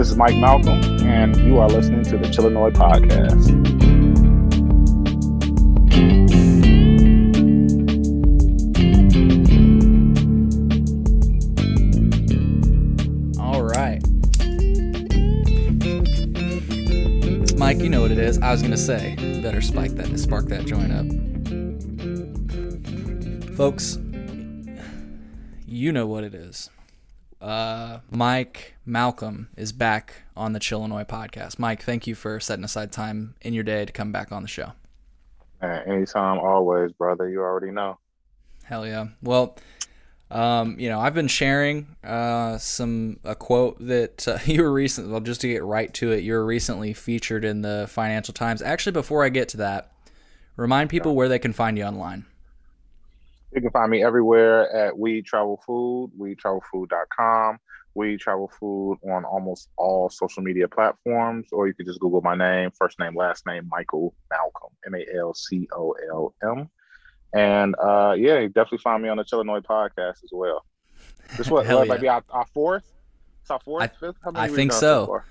This is Mike Malcolm, and you are listening to the Chillinois Podcast. All right. Mike, you know what it is. I was gonna say, better spike that, spark that joint up, folks. You know what it is. Uh, Mike Malcolm is back on the Chillinois podcast. Mike, thank you for setting aside time in your day to come back on the show. Anytime, always, brother. You already know. Hell yeah. Well, um, you know, I've been sharing uh, some a quote that uh, you were recently. Well, just to get right to it, you were recently featured in the Financial Times. Actually, before I get to that, remind people where they can find you online. You can find me everywhere at We Travel Food, WeTravelFood.com, We Travel Food on almost all social media platforms, or you could just Google my name, first name, last name, Michael Malcolm, M A L C O L M. And uh, yeah, you definitely find me on the Chillinois podcast as well. This what, yeah. maybe our, our fourth? It's our fourth, I- fifth? I think so.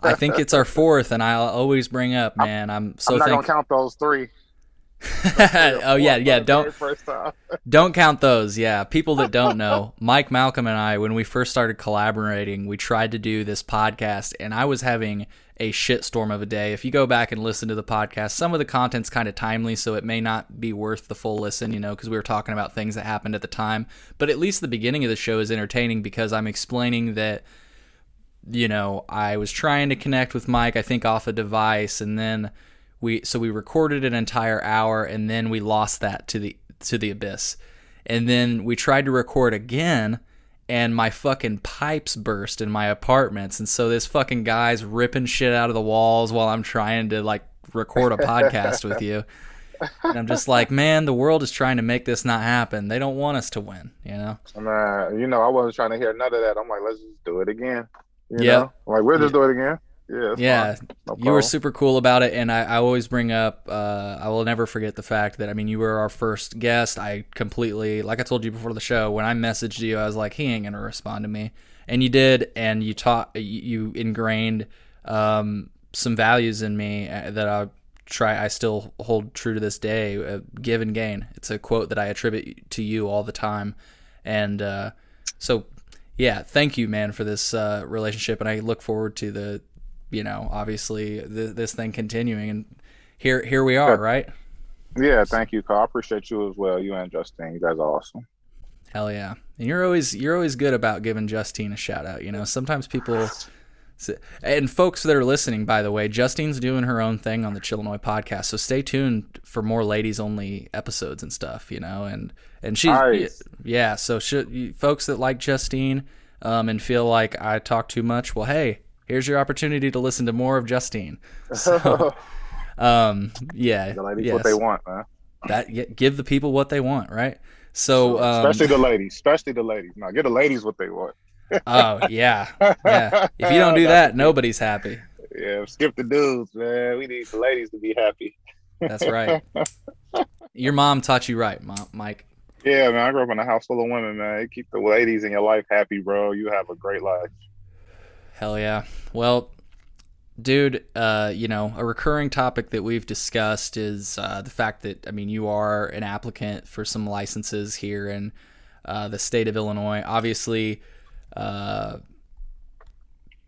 I think it's our fourth, and I'll always bring up, man. I'm so I'm not thankful. gonna count those three. oh yeah, yeah. Don't very First time. Don't count those. Yeah. People that don't know, Mike Malcolm and I, when we first started collaborating, we tried to do this podcast, and I was having a shitstorm of a day. If you go back and listen to the podcast, some of the content's kind of timely, so it may not be worth the full listen, you know, because we were talking about things that happened at the time. But at least the beginning of the show is entertaining because I'm explaining that you know, I was trying to connect with Mike, I think off a device, and then we so we recorded an entire hour and then we lost that to the to the abyss. And then we tried to record again and my fucking pipes burst in my apartments and so this fucking guy's ripping shit out of the walls while I'm trying to like record a podcast with you. And I'm just like, man, the world is trying to make this not happen. They don't want us to win, you know? Man, uh, you know, I wasn't trying to hear none of that. I'm like, let's just do it again. You Yep. know? Like, we'll just do it again. Yeah. Yeah. No you were super cool about it, and I, I always bring up. Uh, I will never forget the fact that I mean, you were our first guest. I completely, like I told you before the show, when I messaged you, I was like, he ain't gonna respond to me, and you did, and you taught, you you ingrained um, some values in me uh, that I try, I still hold true to this day. Uh, give and gain. It's a quote that I attribute to you all the time, and uh, so yeah, thank you, man, for this uh, relationship, and I look forward to the, you know, obviously th- this thing continuing, and here here we are, Good. right? Yeah, thank you, Carl. I appreciate you as well. You and Justine. You guys are awesome. Hell yeah, and you're always you're always good about giving Justine a shout out. You know, sometimes people. And folks that are listening, by the way, Justine's doing her own thing on the Chillinois podcast, so stay tuned for more ladies only episodes and stuff. You know, and and she, Nice. yeah. So should folks that like Justine um, and feel like I talk too much, well, hey, here's your opportunity to listen to more of Justine. So, um, yeah, the ladies yes. what they want, man. That give the people what they want, right? So, um, especially the ladies. Especially the ladies. Now, get the ladies what they want. oh yeah, yeah. If you don't do that, nobody's happy. Yeah, skip the dudes, man. We need the ladies to be happy. That's right. Your mom taught you right, Mom, Mike. Yeah, man. I grew up in a house full of women, man. You keep the ladies in your life happy, bro. You have a great life. Hell yeah. Well, dude, uh, you know, a recurring topic that we've discussed is uh, the fact that I mean, you are an applicant for some licenses here in uh, the state of Illinois. Obviously, uh,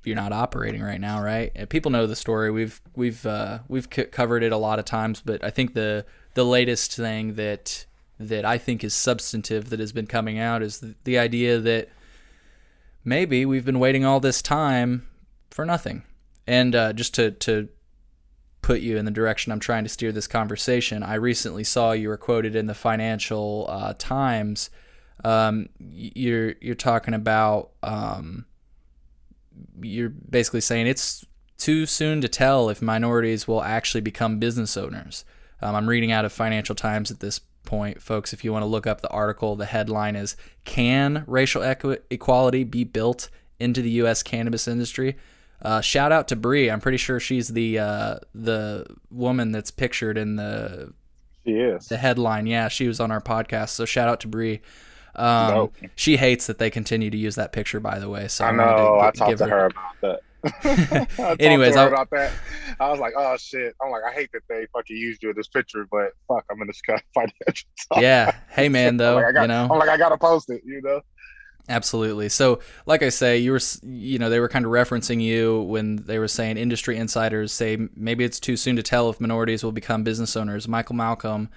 you're not operating right now, right? People know the story. We've we've uh, we've c- covered it a lot of times, but I think the the latest thing that that I think is substantive that has been coming out is the, the idea that maybe we've been waiting all this time for nothing. And uh, just to to put you in the direction I'm trying to steer this conversation, I recently saw you were quoted in the Financial uh, Times. Um, you're you're talking about um, you're basically saying it's too soon to tell if minorities will actually become business owners. Um, I'm reading out of Financial Times at this point, folks. If you want to look up the article, the headline is "Can racial equi- equality be built into the U.S. cannabis industry?" Uh, shout out to Bree. I'm pretty sure she's the uh, the woman that's pictured in the She is. the headline. Yeah, she was on our podcast. So shout out to Bree. Um, Dope. she hates that they continue to use that picture, by the way. So I know. I talked to her about that. Anyways, I, about that. I was like, oh shit. I'm like, I hate that they fucking used you in this picture, but fuck, I'm in this kind of financial. Yeah. Hey man, though, like, got, you know, I'm like, I gotta post it, you know. Absolutely. So, like I say, you were, you know, they were kind of referencing you when they were saying industry insiders say maybe it's too soon to tell if minorities will become business owners. Michael Malcolm,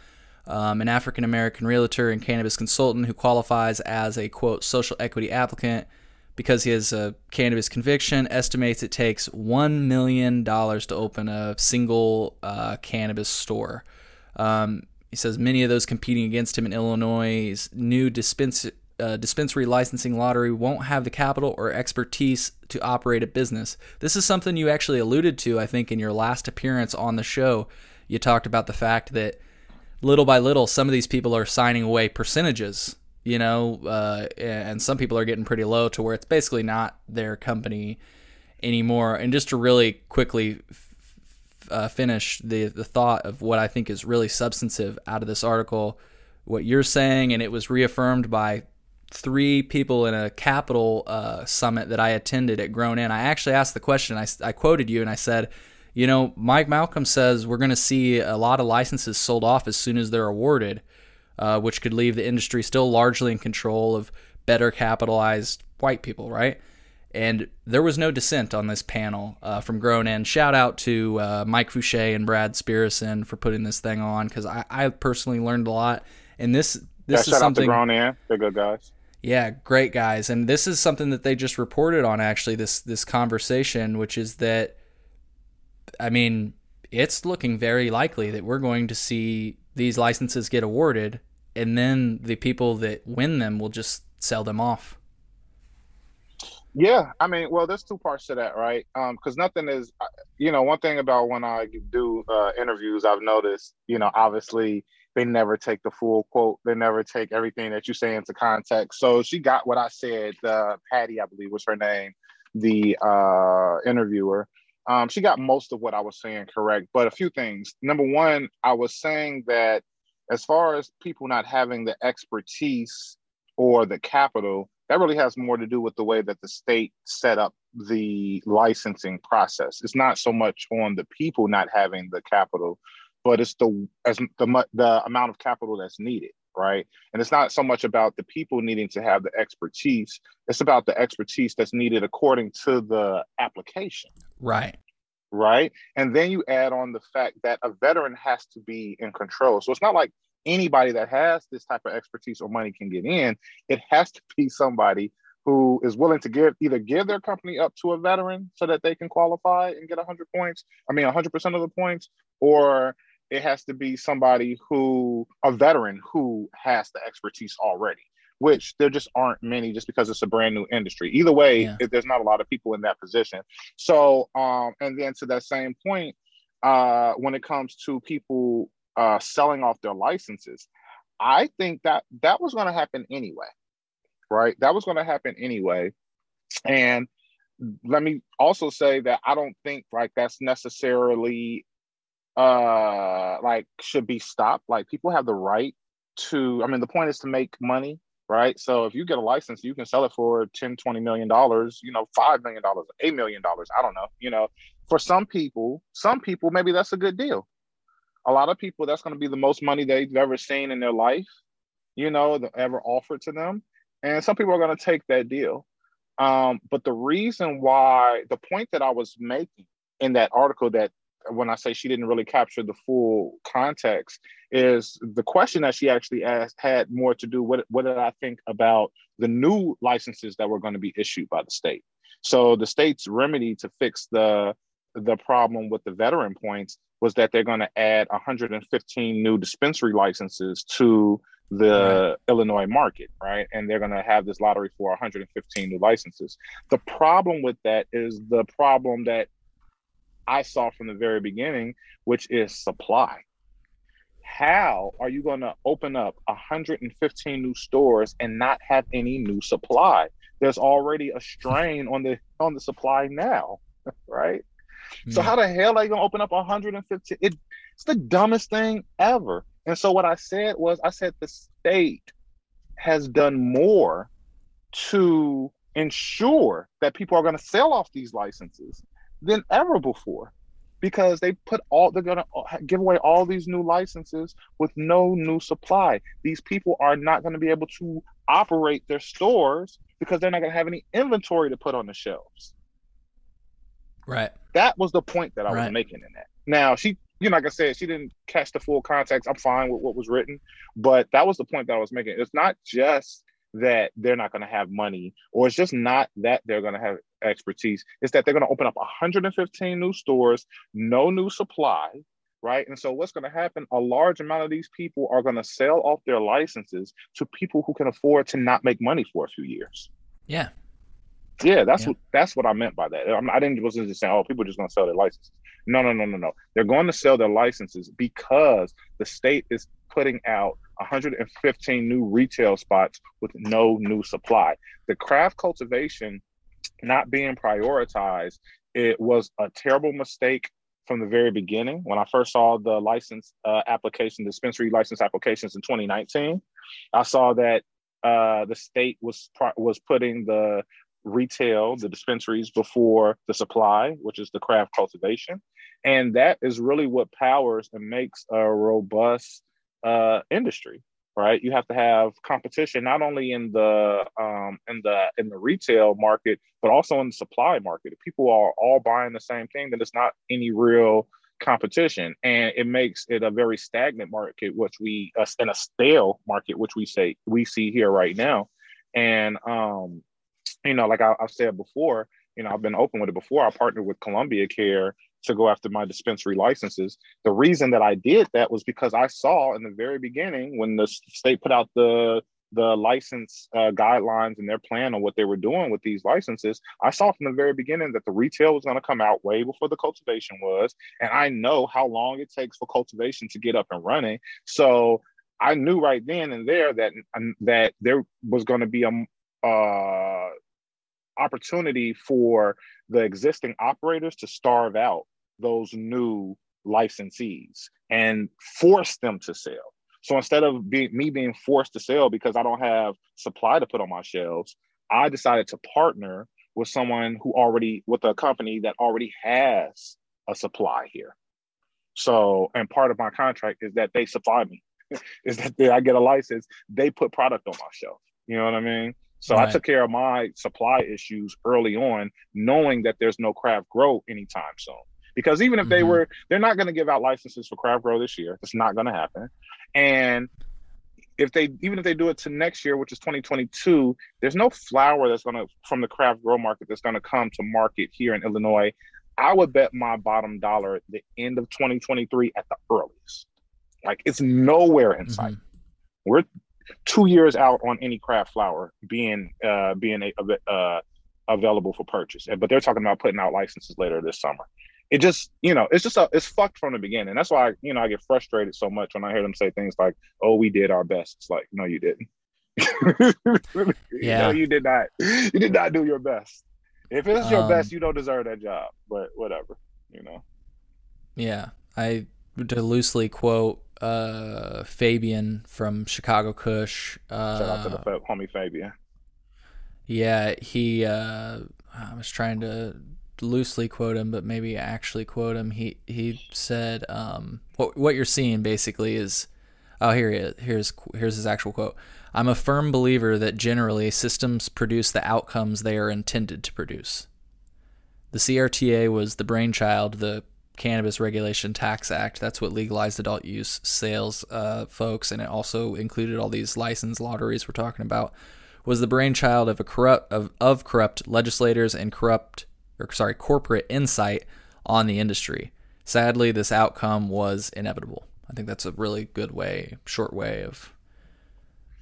um, an African American realtor and cannabis consultant who qualifies as a quote social equity applicant because he has a cannabis conviction, estimates it takes one million dollars to open a single uh, cannabis store. Um, he says many of those competing against him in Illinois' new uh, dispensary licensing lottery won't have the capital or expertise to operate a business. This is something you actually alluded to, I think, in your last appearance on the show. You talked about the fact that little by little, some of these people are signing away percentages, you know, uh, and some people are getting pretty low to where it's basically not their company anymore. And just to really quickly uh, finish the the thought of what I think is really substantive out of this article, what you're saying, and it was reaffirmed by three people in a capital uh, summit that I attended at Grown In. I actually asked the question. I, I quoted you and I said, you know, Mike Malcolm says we're going to see a lot of licenses sold off as soon as they're awarded, uh, which could leave the industry still largely in control of better capitalized white people, right? And there was no dissent on this panel uh, from Grown In. Shout out to uh, Mike Fouché and Brad Spirison for putting this thing on because I, I, personally learned a lot. And this this yeah, is something. Grown In, they're good guys. Yeah, great guys. And this is something that they just reported on actually this this conversation, which is that I mean, it's looking very likely that we're going to see these licenses get awarded and then the people that win them will just sell them off. Yeah, I mean, well, there's two parts to that, right? Because um, nothing is, uh, you know, one thing about when I do uh, interviews, I've noticed, you know, obviously they never take the full quote. They never take everything that you say into context. So she got what I said. Uh, Patty, I believe, was her name, the uh, interviewer. Um, she got most of what I was saying correct, but a few things. Number one, I was saying that as far as people not having the expertise or the capital, that really has more to do with the way that the state set up the licensing process. It's not so much on the people not having the capital, but it's the as the the amount of capital that's needed, right? And it's not so much about the people needing to have the expertise; it's about the expertise that's needed according to the application. Right. Right. And then you add on the fact that a veteran has to be in control. So it's not like anybody that has this type of expertise or money can get in. It has to be somebody who is willing to give either give their company up to a veteran so that they can qualify and get 100 points. I mean, 100% of the points, or it has to be somebody who a veteran who has the expertise already which there just aren't many just because it's a brand new industry. Either way yeah. there's not a lot of people in that position. So um and then to that same point uh when it comes to people uh selling off their licenses i think that that was going to happen anyway right? That was going to happen anyway. And let me also say that i don't think like that's necessarily uh like should be stopped. Like people have the right to i mean the point is to make money right? So if you get a license you can sell it for 10 20 million dollars you know 5 million dollars 8 million dollars i don't know you know. For some people some people maybe that's a good deal. A lot of people that's going to be the most money they've ever seen in their life you know ever offered to them. And some people are going to take that deal. Um, but the reason why the point that i was making in that article that when I say she didn't really capture the full context, is the question that she actually asked had more to do with what did I think about the new licenses that were going to be issued by the state. So the state's remedy to fix the the problem with the veteran points was that they're going to add 115 new dispensary licenses to the right. Illinois market, right? And they're going to have this lottery for 115 new licenses. The problem with that is the problem that I saw from the very beginning, which is supply. How are you going to open up 115 new stores and not have any new supply? There's already a strain on the on the supply now, right? So how the hell are you going to open up 115? It, it's the dumbest thing ever. And so what I said was, I said the state has done more to ensure that people are going to sell off these licenses than ever before because they put all they're going to uh, give away all these new licenses with no new supply. These people are not going to be able to operate their stores because they're not going to have any inventory to put on the shelves. Right. That was the point that i right. was making in that. Now she you know like i said she didn't catch the full context. I'm fine with what was written but that was the point that i was making. It's not just that they're not going to have money, or it's just not that they're going to have expertise. It's that they're going to open up 115 new stores, no new supply, right? And so what's going to happen? A large amount of these people are going to sell off their licenses to people who can afford to not make money for a few years. Yeah. Yeah, that's yeah. what that's what I meant by that. I didn't wasn't just saying, oh, people are just going to sell their licenses. No, no, no, no, no. They're going to sell their licenses because the state is putting out 115 new retail spots with no new supply. The craft cultivation not being prioritized, it was a terrible mistake from the very beginning. When I first saw the license uh, application, dispensary license applications in 2019, I saw that uh, the state was was putting the retail, the dispensaries before the supply, which is the craft cultivation, and that is really what powers and makes a robust uh, industry right? You have to have competition not only in the um, in the in the retail market but also in the supply market. If people are all buying the same thing then it's not any real competition. And it makes it a very stagnant market which we uh, in a stale market which we say we see here right now. And um you know like I, i've said before you know i've been open with it before. I partnered with columbia care to go after my dispensary licenses. The reason that I did that was because I saw in the very beginning when the state put out the the license uh, guidelines and their plan on what they were doing with these licenses, I saw from the very beginning that the retail was going to come out way before the cultivation was, and I know how long it takes for cultivation to get up and running. So I knew right then and there that that there was going to be a uh, opportunity for the existing operators to starve out those new licensees and force them to sell. So instead of being, me being forced to sell because I don't have supply to put on my shelves, I decided to partner with someone who already with a company that already has a supply here. So, and part of my contract is that they supply me, is that they, I get a license, they put product on my shelf. You know what I mean? So right. I took care of my supply issues early on, knowing that there's no craft grow anytime soon because even if mm-hmm. they were, they're not going to give out licenses for craft grow this year. It's not going to happen. And if they even if they do it to next year, which is 2022, there's no flower that's going to from the craft grow market that's going to come to market here in Illinois. I would bet my bottom dollar at the end of 2023 at the earliest. Like it's nowhere in sight. Mm-hmm. We're two years out on any craft flower being uh, being a, uh, available for purchase. But they're talking about putting out licenses later this summer it just you know it's just a, it's fucked from the beginning. That's why I, you know i get frustrated so much when i hear them say things like oh we did our best. It's like no you didn't. Yeah. No, you did not. You did not do your best. If it's your um, best you don't deserve that job but whatever you know. Yeah i to loosely quote uh fabian from chicago kush uh shout out to the homie fabian. Yeah he uh i was trying to loosely quote him, but maybe actually quote him. He he said, um, "What what you're seeing basically is, oh here he is. Here's here's his actual quote. I'm a firm believer that generally systems produce the outcomes they are intended to produce. The CRTA was the brainchild, the Cannabis Regulation Tax Act. That's what legalized adult use sales, uh, folks, and it also included all these license lotteries we're talking about. Was the brainchild of a corrupt of, of corrupt legislators and corrupt or sorry, corporate insight on the industry. Sadly, this outcome was inevitable. I think that's a really good way, short way of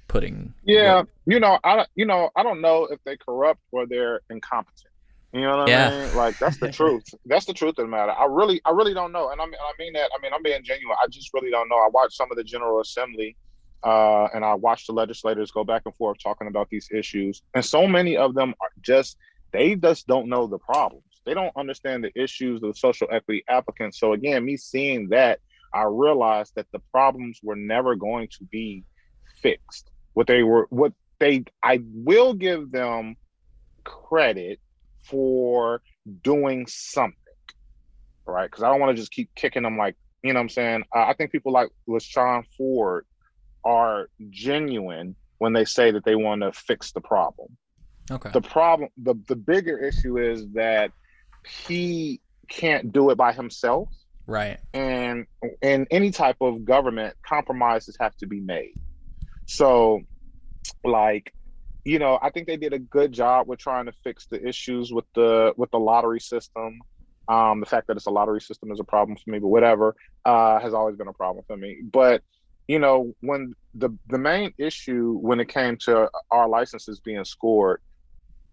putting. Yeah, you know, I you know, I don't know if they corrupt or they're incompetent. You know what yeah. I mean? Like that's the truth. That's the truth of the matter. I really, I really don't know, and I mean, I mean that. I mean, I'm being genuine. I just really don't know. I watched some of the General Assembly, uh, and I watched the legislators go back and forth talking about these issues, and so many of them are just they just don't know the problems. They don't understand the issues of social equity applicants. So again, me seeing that, I realized that the problems were never going to be fixed. What they were, what they, I will give them credit for doing something, right? Because I don't want to just keep kicking them like, you know what I'm saying? Uh, I think people like LaShawn Ford are genuine when they say that they want to fix the problem. Okay. The problem, the, the bigger issue is that he can't do it by himself. Right. And in any type of government, compromises have to be made. So, like, you know, I think they did a good job with trying to fix the issues with the with the lottery system. Um, the fact that it's a lottery system is a problem for me, but whatever uh, has always been a problem for me. But you know, when the the main issue when it came to our licenses being scored,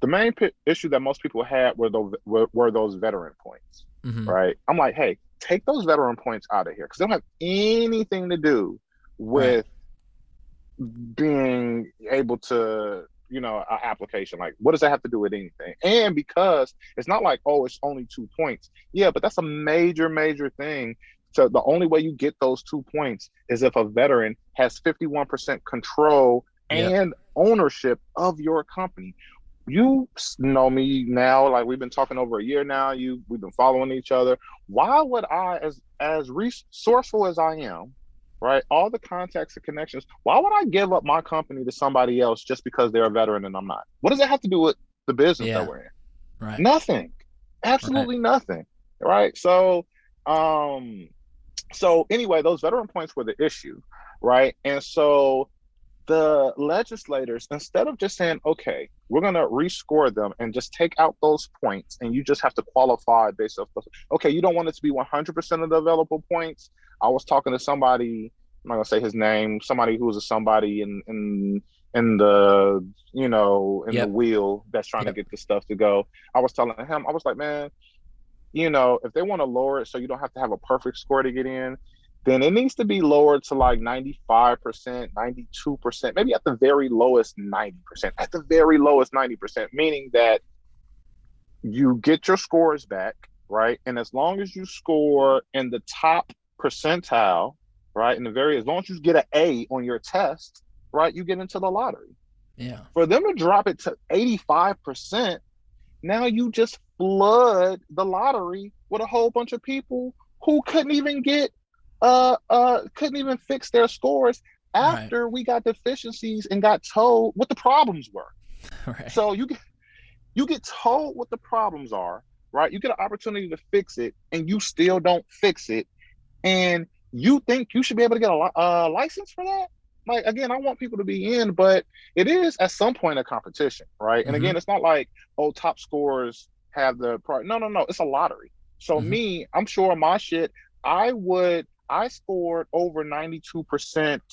the main p- issue that most people had were those were, were those veteran points, Mhm. right? I'm like, hey, take those veteran points out of here because they don't have anything to do with being able to you know an application like what does that have to do with anything and because it's not like oh it's only two points yeah but that's a major major thing so the only way you get those two points is if a veteran has 51% control Yep. and ownership of your company you know me now like we've been talking over a year now you we've been following each other. Why would i as as resourceful as i am right all the contacts and connections why would i give up my company to somebody else just because they're a veteran and i'm not? What does that have to do with the business Yeah. that we're in? Right. nothing. Absolutely nothing right? So um so anyway those veteran points were the issue right? And so the legislators instead of just saying okay we're going to rescore them and just take out those points and you just have to qualify based off the, okay you don't want it to be 100% of the available points i was talking to somebody i'm not going to say his name somebody who was a somebody in in in the you know in Yep. the wheel that's trying Yep. to get the stuff to go i was telling him i was like man you know if they want to lower it so you don't have to have a perfect score to get in then it needs to be lowered to like 95%, 92%, maybe at the very lowest 90%, at the very lowest 90%, meaning that you get your scores back, right? And as long as you score in the top percentile, right, in the very, as long as you get an A on your test, right, you get into the lottery. Yeah. For them to drop it to 85%, now you just flood the lottery with a whole bunch of people who couldn't even get uh uh couldn't even fix their scores Right. after we got deficiencies and got told what the problems were. Right. So you get you get told what the problems are, right? You get an opportunity to fix it, and you still don't fix it, and you think you should be able to get a uh, license for that? Like again, I want people to be in, but it is at some point a competition, right? And again, it's not like oh, top scorers have the part. No, no, no. It's a lottery. So Mhm. me, I'm sure my shit. I would. I scored over 92 percent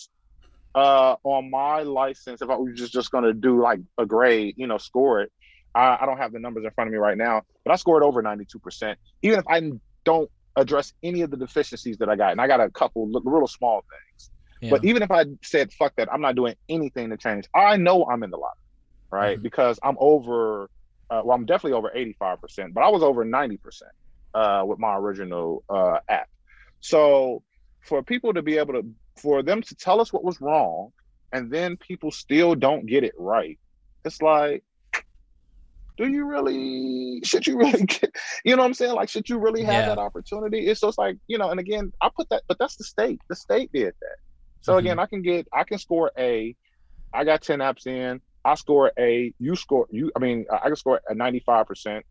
uh, on my license, if I was just, just going to do like a grade, you know, score it, I, I don't have the numbers in front of me right now, but I scored over 92%. Even if I don't address any of the deficiencies that I got, and I got a couple little small things, Yeah. but even if I said, fuck that, I'm not doing anything to change, I know I'm in the lottery, right? Mhm. Because I'm over, uh, well, I'm definitely over 85%, but I was over 90% uh, with my original uh, app. So for people to be able to, for them to tell us what was wrong, and then people still don't get it right, it's like, do you really? Should you really get? You know what I'm saying? Like, should you really have Yeah. that opportunity? It's just like you know. And again, I put that, but that's the state. The state did that. So Mhm. again, I can get, I can score A. I got 10 apps in. I score A. You score you. I mean, I can score a 95 percent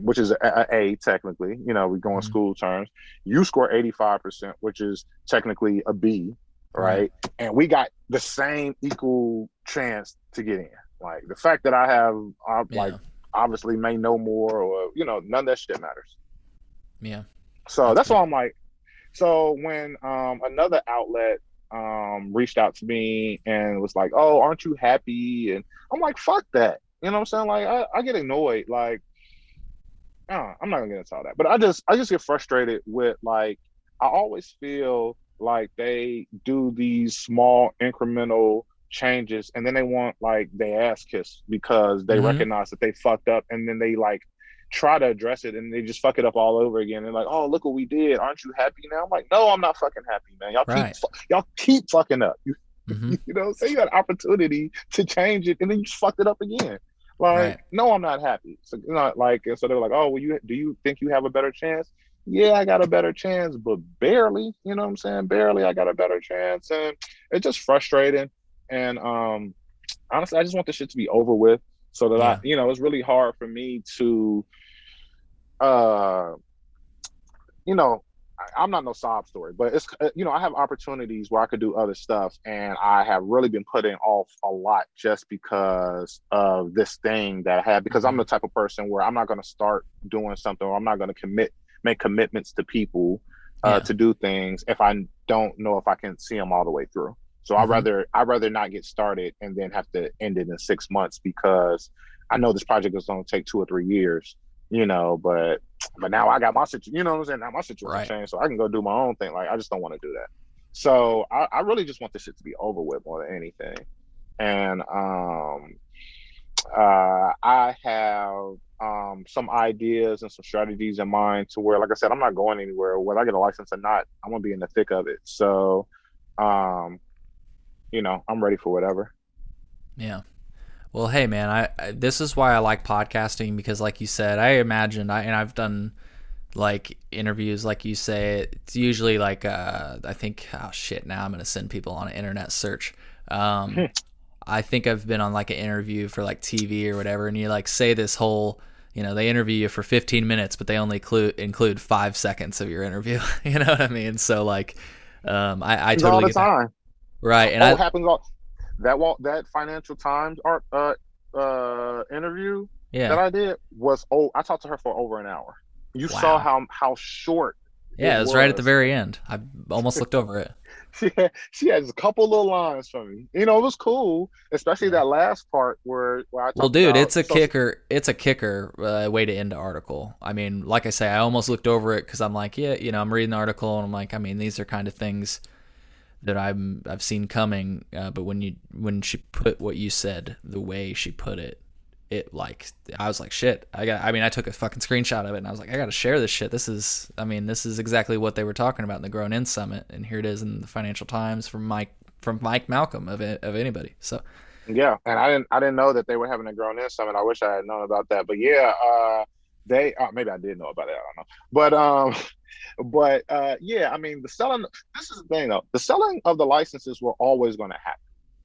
which is a, a A technically, you know, we go in Mhm. school terms. You score 85%, which is technically a B, right? And we got the same equal chance to get in. Like the fact that I have, I yeah. like obviously may know more or, you know, none of that shit matters. yeah. So That's that's, why I'm like, so when um, another outlet um, reached out to me and was like, "Oh, aren't you happy?" and I'm like, "Fuck that," you know what I'm saying? Like, I, I get annoyed. Like, uh, I'm not gonna get into all that, but I just I just get frustrated with like I always feel like they do these small incremental changes and then they want like they ass kiss because they Mhm. recognize that they fucked up and then they like try to address it and they just fuck it up all over again. They're like, "Oh, look what we did! Aren't you happy now?" I'm like, "No, I'm not fucking happy, man. Y'all Right. keep fu- y'all keep fucking up. You hmm you know, say you had opportunity to change it and then you just fucked it up again. Like, right. no, I'm not happy. So you know, like, and so they're like, oh, well, you do you think you have a better chance? Yeah, I got a better chance, but barely. You know what I'm saying? Barely, I got a better chance, and it's just frustrating. And um, honestly, I just want this shit to be over with, so that yeah. I, you know, it's really hard for me to, uh, you know, I'm not no sob story, but it's uh, you know I have opportunities where I could do other stuff, and I have really been putting off a lot just because of this thing that I had. Because I'm mm-hmm. the type of person where I'm not going to start doing something, or I'm not going to commit make commitments to people uh, yeah. to do things if I don't know if I can see them all the way through. So mm-hmm. I'd rather I'd rather not get started and then have to end it in six months because I know this project is going to take two or three years you know, but but now I got my situation, you know what I'm saying? Now my situation right. changed, so I can go do my own thing. Like I just don't want to do that. So I, I really just want this shit to be over with more than anything. And um uh I have um some ideas and some strategies in mind to where, like I said, I'm not going anywhere. Whether I get a license or not, I'm gonna be in the thick of it. So um, you know, I'm ready for whatever. Yeah. Well, hey man, I, I, this is why I like podcasting because, like you said, I imagine I and I've done like interviews, like you say, it's usually like uh, I think oh shit, now I'm gonna send people on an internet search. Um, hmm. I think I've been on like an interview for like TV or whatever, and you like say this whole, you know, they interview you for 15 minutes, but they only include include five seconds of your interview. you know what I mean? So like, um, I, I totally all the time. That. Right, and oh, I, happens all that wall that Financial Times art uh, uh, interview yeah. that I did was oh I talked to her for over an hour. You wow. saw how how short. Yeah, it was, it was, right at the very end. I almost looked over it. she had, she had a couple little lines for me. You know, it was cool, especially that last part where, where I Well, dude, it's a kicker. It's a kicker uh, way to end the article. I mean, like I say, I almost looked over it because I'm like, yeah, you know, I'm reading the article and I'm like, I mean, these are kind of things that I'm I've seen coming. Uh, but when you when she put what you said the way she put it, it like I was like shit. I got. I mean, I took a fucking screenshot of it and I was like, I got to share this shit. This is. I mean, this is exactly what they were talking about in the Grown In Summit, and here it is in the Financial Times from Mike from Mike Malcolm of of anybody. So. Yeah, and I didn't I didn't know that they were having a Grown In Summit. I wish I had known about that. But yeah, uh, they uh, maybe I did know about it. I don't know. But um, but uh, yeah, I mean, the selling. This is the thing, though. The selling of the licenses were always going to happen.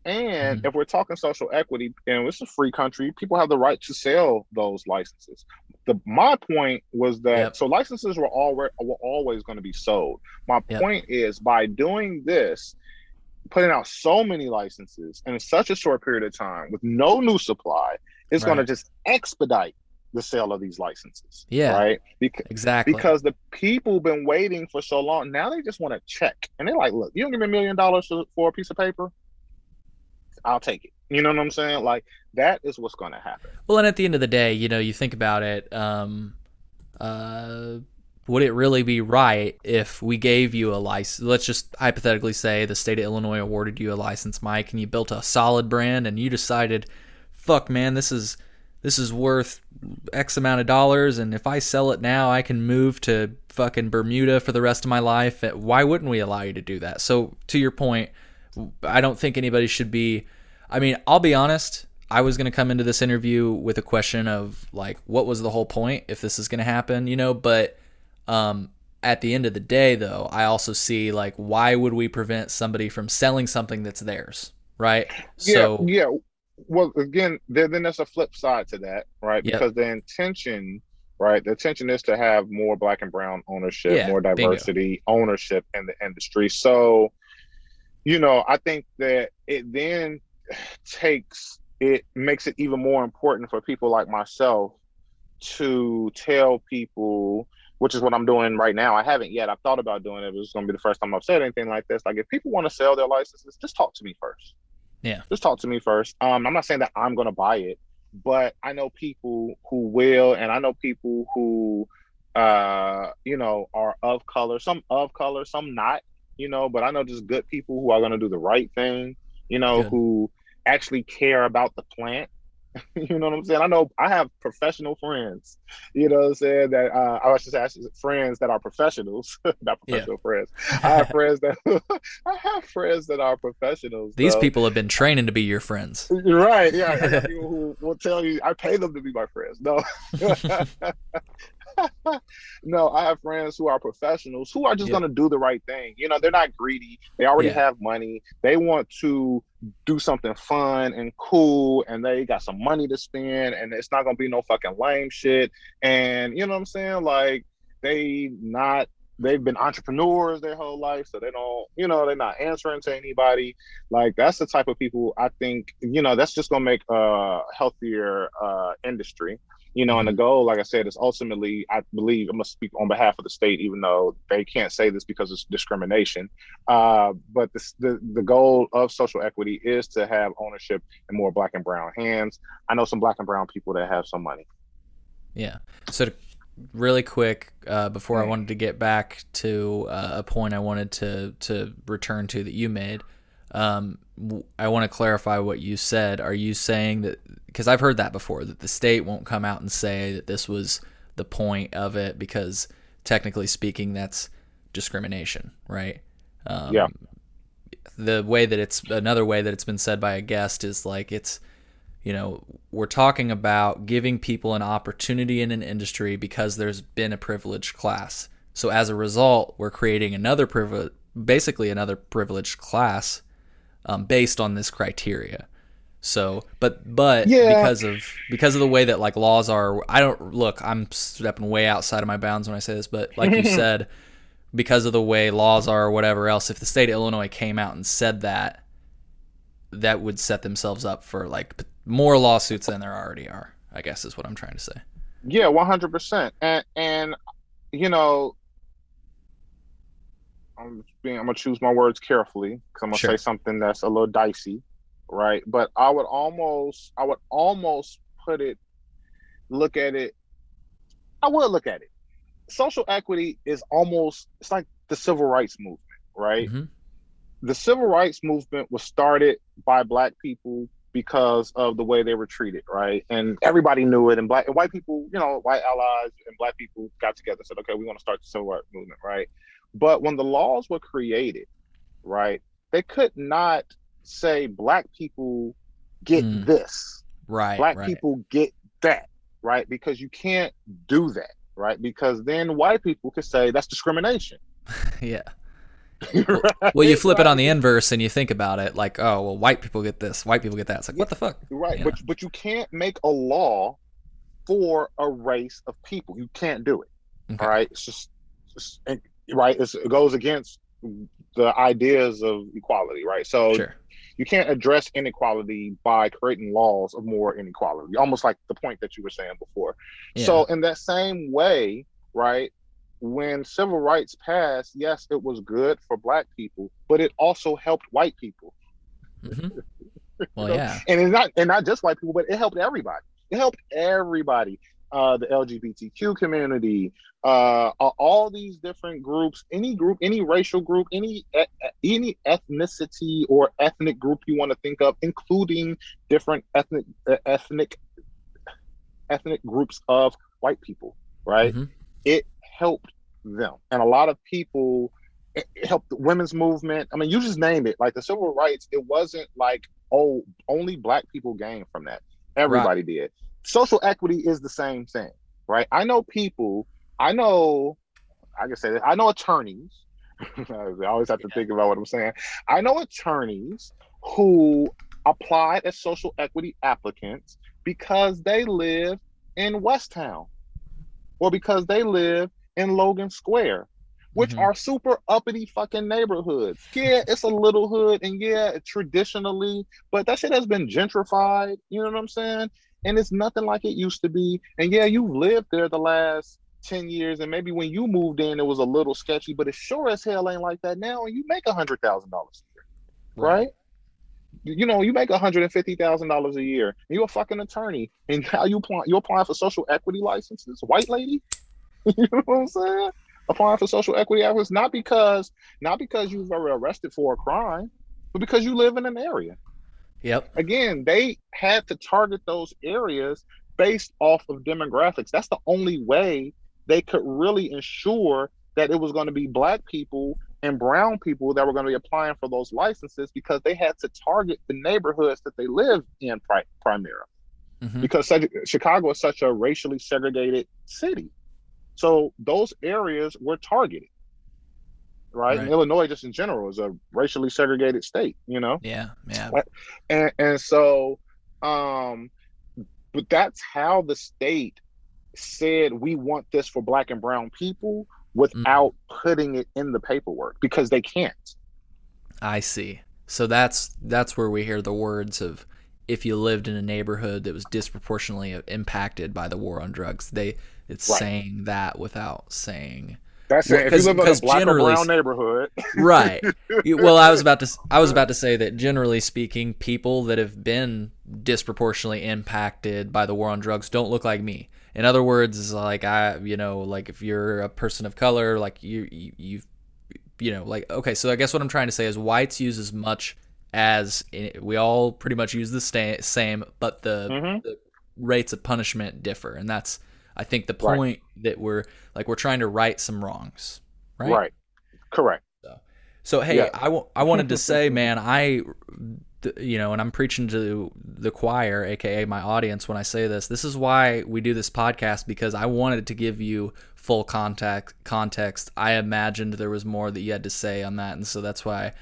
And mm-hmm. if we're talking social equity, and it's a free country, people have the right to sell those licenses. The my point was that yep. so licenses were always were always going to be sold. My yep. point is by doing this, putting out so many licenses in such a short period of time with no new supply, it's right. going to just expedite the sale of these licenses. Yeah. Right. Because, exactly. Because the people been waiting for so long. Now they just want to check. And they're like, look, you don't give me a million dollars for a piece of paper. I'll take it. You know what I'm saying? Like that is what's going to happen. Well, and at the end of the day, you know, you think about it. Um, uh, would it really be right if we gave you a license? Let's just hypothetically say the state of Illinois awarded you a license, Mike, and you built a solid brand, and you decided, fuck, man, this is this is worth X amount of dollars, and if I sell it now, I can move to fucking Bermuda for the rest of my life. Why wouldn't we allow you to do that? So, to your point, I don't think anybody should be. I mean, I'll be honest. I was going to come into this interview with a question of like, what was the whole point if this is going to happen, you know? But um, at the end of the day, though, I also see like, why would we prevent somebody from selling something that's theirs, right? Yeah, so yeah well again then there's a flip side to that right? Yep. because the intention right the intention is to have more black and brown ownership yeah, more diversity bingo. ownership in the industry. So you know i think that it then takes it makes it even more important for people like myself to tell people which is what i'm doing right now. I haven't yet. I've thought about doing it it's going to be the first time i've said anything like this. Like if people want to sell their licenses just talk to me first yeah. Just talk to me first. Um, I'm not saying that I'm gonna buy it, but I know people who will, and I know people who, uh, you know, are of color. Some of color, some not. You know, but I know just good people who are gonna do the right thing. You know, good. who actually care about the plant you know what I'm saying? I know I have professional friends, you know what I'm saying? That uh, I should say friends that are professionals, not professional yeah. friends. I have friends that I have friends that are professionals. These though. people have been training to be your friends. Right. Yeah. people who will tell you I pay them to be my friends. No. no, I have friends who are professionals who are just going to do the right thing. You know, they're not greedy. They already yeah. have money. They want to do something fun and cool, and they got some money to spend, and it's not going to be no fucking lame shit. And you know what I'm saying? Like they not they've been entrepreneurs their whole life so they don't you know they're not answering to anybody like that's the type of people i think you know that's just gonna make a healthier uh industry you know, and the mm-hmm. goal, like I said, is ultimately, I believe, I'm gonna speak on behalf of the state, even though they can't say this because it's discrimination. Uh, but the, the, the goal of social equity is to have ownership in more black and brown hands. I know some black and brown people that have some money. Yeah. So, to, really quick, uh, before I wanted to get back to uh, a point I wanted to to return to that you made. Um, I want to clarify what you said. Are you saying that because I've heard that before that the state won't come out and say that this was the point of it because technically speaking that's discrimination, right? Um, yeah. The way that it's another way that it's been said by a guest is like it's you know we're talking about giving people an opportunity in an industry because there's been a privileged class. So as a result, we're creating another privilege, basically another privileged class um, based on this criteria. So, but but yeah. because of because of the way that like laws are, I don't look. I'm stepping way outside of my bounds when I say this, but like you said, because of the way laws are or whatever else, if the state of Illinois came out and said that, that would set themselves up for like more lawsuits than there already are. I guess is what I'm trying to say. Yeah, 100. percent And and you know, I'm being I'm gonna choose my words carefully because I'm gonna sure. say something that's a little dicey, right? But I would almost I would almost put it look at it. I would look at it. Social equity is almost it's like the civil rights movement, right? Mm-hmm. The civil rights movement was started by black people because of the way they were treated, right? And everybody knew it. And black and white people, you know, white allies and black people got together and said, okay, we want to start the civil rights movement, right? But when the laws were created, right, they could not say black people get mm. this. Right. Black right. people get that, right? Because you can't do that, right? Because then white people could say that's discrimination. yeah. right? Well, you flip it on the inverse and you think about it like, oh, well, white people get this, white people get that. It's like, what the fuck? Right. You but but you can't make a law for a race of people. You can't do it. Okay. All right. It's just, it's just right? It's, it goes against the ideas of equality, right? So sure. you can't address inequality by creating laws of more inequality, almost like the point that you were saying before. Yeah. So in that same way, right? When civil rights passed, yes, it was good for black people, but it also helped white people. Mm-hmm. Well, yeah, and it's not and not just white people, but it helped everybody. It helped everybody uh, the LGBTQ community, uh, all these different groups, any group, any racial group, any any ethnicity or ethnic group you want to think of, including different ethnic ethnic ethnic groups of white people, right? Mm-hmm. It helped them, and a lot of people. It helped the women's movement. I mean, you just name it. Like the civil rights, it wasn't like oh, only black people gained from that. Everybody right. did social equity is the same thing, right? I know people, I know, I can say that, I know attorneys. I always have to think about what I'm saying. I know attorneys who applied as social equity applicants because they live in West Town or because they live in Logan Square, which mm-hmm. are super uppity fucking neighborhoods. Yeah, it's a little hood, and yeah, traditionally, but that shit has been gentrified. You know what I'm saying? And it's nothing like it used to be. And yeah, you've lived there the last 10 years, and maybe when you moved in, it was a little sketchy, but it sure as hell ain't like that now. And you make a hundred thousand dollars a year, right? right? You know, you make a hundred and fifty thousand dollars a year. You're a fucking attorney, and how you apply, you applying for social equity licenses, white lady. you know what I'm saying? Applying for social equity hours, not because not because you were arrested for a crime, but because you live in an area. Yep. Again, they had to target those areas based off of demographics. That's the only way they could really ensure that it was going to be black people and brown people that were going to be applying for those licenses because they had to target the neighborhoods that they live in pri- primarily. Mm-hmm. Because such, Chicago is such a racially segregated city. So those areas were targeted. Right? right. Illinois, just in general, is a racially segregated state, you know? Yeah, yeah. And, and so, um, but that's how the state said we want this for black and brown people without mm. putting it in the paperwork because they can't. I see. So that's that's where we hear the words of if you lived in a neighborhood that was disproportionately impacted by the war on drugs. They it's right. saying that without saying that's well, it. If you live in a black or brown neighborhood, right? Well, I was about to I was about to say that generally speaking, people that have been disproportionately impacted by the war on drugs don't look like me. In other words, like I, you know, like if you're a person of color, like you, you, you, you know, like okay. So I guess what I'm trying to say is whites use as much as we all pretty much use the same, but the, mm-hmm. the rates of punishment differ, and that's I think the point right. that we're like we're trying to right some wrongs, right? Right. Correct. So, so hey, yeah. I, w- I wanted to say, man, I you know, and I'm preaching to the choir, aka my audience, when I say this. This is why we do this podcast because I wanted to give you full contact context. I imagined there was more that you had to say on that, and so that's why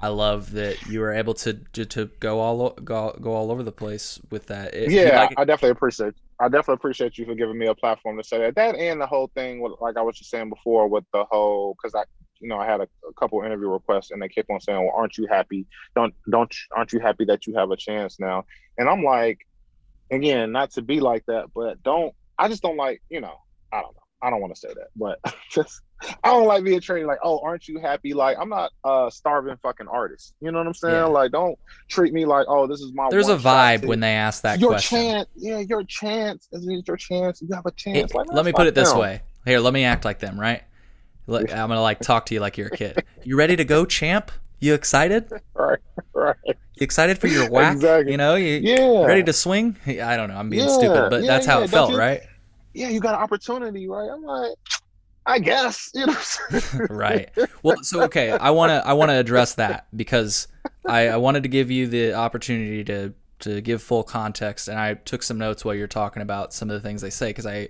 I love that you were able to to, to go all go, go all over the place with that. If yeah, like I definitely appreciate. I definitely appreciate you for giving me a platform to say that. That and the whole thing, like I was just saying before, with the whole because I you know, I had a, a, couple interview requests and they kept on saying, "Well, aren't you happy? Don't don't aren't you happy that you have a chance now?" And I'm like, again, not to be like that, but don't. I just don't like, you know, I don't know. I don't want to say that, but just I don't like being treated like, "Oh, aren't you happy?" Like I'm not a starving fucking artist. You know what I'm saying? Yeah. Like, don't treat me like, "Oh, this is my." There's a vibe when they ask that your question. chance, yeah, your chance. Is your chance? You have a chance. It, like, let me put it this way. Here, let me act like them, right? I'm gonna like talk to you like you're a kid. You ready to go, champ? You excited? Right, right. You excited for your whack? Exactly. You know, you yeah. ready to swing? I don't know. I'm being yeah. stupid, but that's how it felt, you, right? Yeah, you got an opportunity, right? I'm like, I guess, you know. right. Well, so okay, I want to I want to address that because I, I wanted to give you the opportunity to to give full context, and I took some notes while you're talking about some of the things they say because I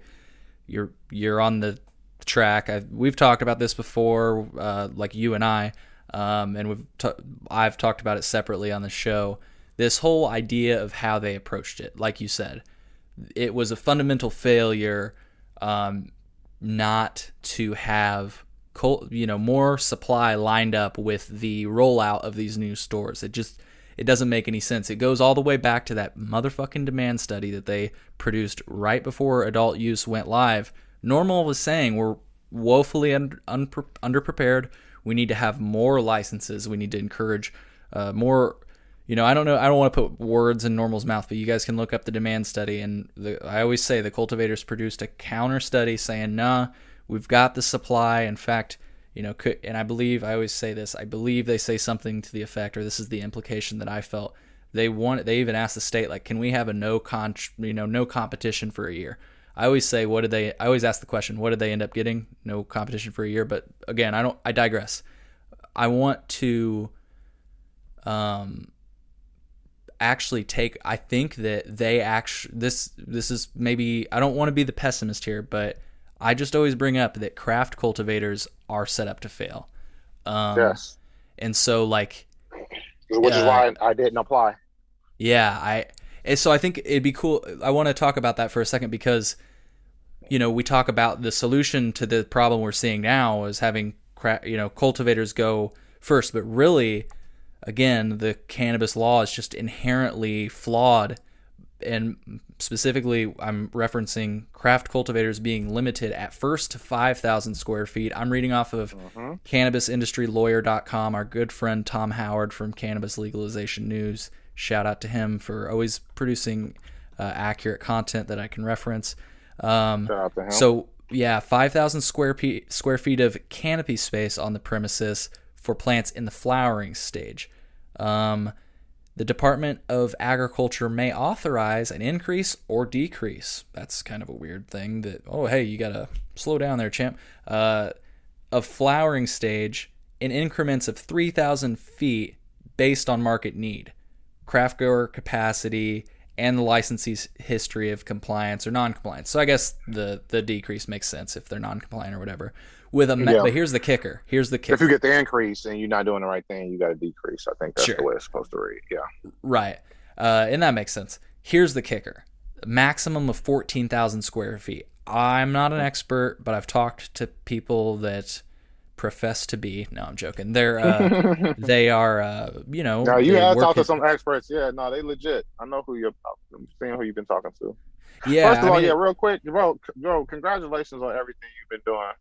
you're you're on the track. I've, we've talked about this before, uh, like you and I, um, and we've t- I've talked about it separately on the show. This whole idea of how they approached it, like you said, it was a fundamental failure um, not to have you know more supply lined up with the rollout of these new stores. It just it doesn't make any sense. It goes all the way back to that motherfucking demand study that they produced right before adult use went live NORML was saying we're woefully un- underprepared. We need to have more licenses. We need to encourage uh, more. You know, I don't know. I don't want to put words in NORML's mouth, but you guys can look up the demand study. And the, I always say the cultivators produced a counter study saying, "Nah, we've got the supply." In fact, you know, could, and I believe I always say this. I believe they say something to the effect, or this is the implication that I felt. They want. They even asked the state, like, "Can we have a no con, you know, no competition for a year?" I always say, what did they? I always ask the question, what did they end up getting? No competition for a year, but again, I don't. I digress. I want to, um, actually take. I think that they actually this this is maybe I don't want to be the pessimist here, but I just always bring up that craft cultivators are set up to fail. Um, yes. And so, like, which uh, is why I didn't apply. Yeah, I so I think it'd be cool. I want to talk about that for a second because, you know, we talk about the solution to the problem we're seeing now is having, you know, cultivators go first, but really, again, the cannabis law is just inherently flawed. And specifically, I'm referencing craft cultivators being limited at first to 5,000 square feet. I'm reading off of uh-huh. CannabisIndustryLawyer.com, our good friend Tom Howard from Cannabis Legalization News Shout out to him for always producing uh, accurate content that I can reference. Um, so yeah, five thousand square feet square feet of canopy space on the premises for plants in the flowering stage. Um, The Department of Agriculture may authorize an increase or decrease. That's kind of a weird thing that, oh, hey, you got to slow down there, champ. Uh, of flowering stage in increments of 3,000 feet based on market need, craft grower capacity, and the licensee's history of compliance or non-compliance. So I guess the the decrease makes sense if they're non-compliant or whatever. With a yeah. but here's the kicker. Here's the kicker. If you get the increase and you're not doing the right thing, you got to decrease. I think that's sure. the way it's supposed to read. Yeah. Right. Uh, and that makes sense. Here's the kicker. Maximum of 14,000 square feet. I'm not an expert, but I've talked to people that profess to be. No, I'm joking. They're uh, they are uh, you know. Now you have talked to some experts. Yeah, no, they legit. I know who you're. I'm seeing who you've been talking to. Yeah. First of I all, mean, yeah, real quick, bro, bro, congratulations on everything you've been doing.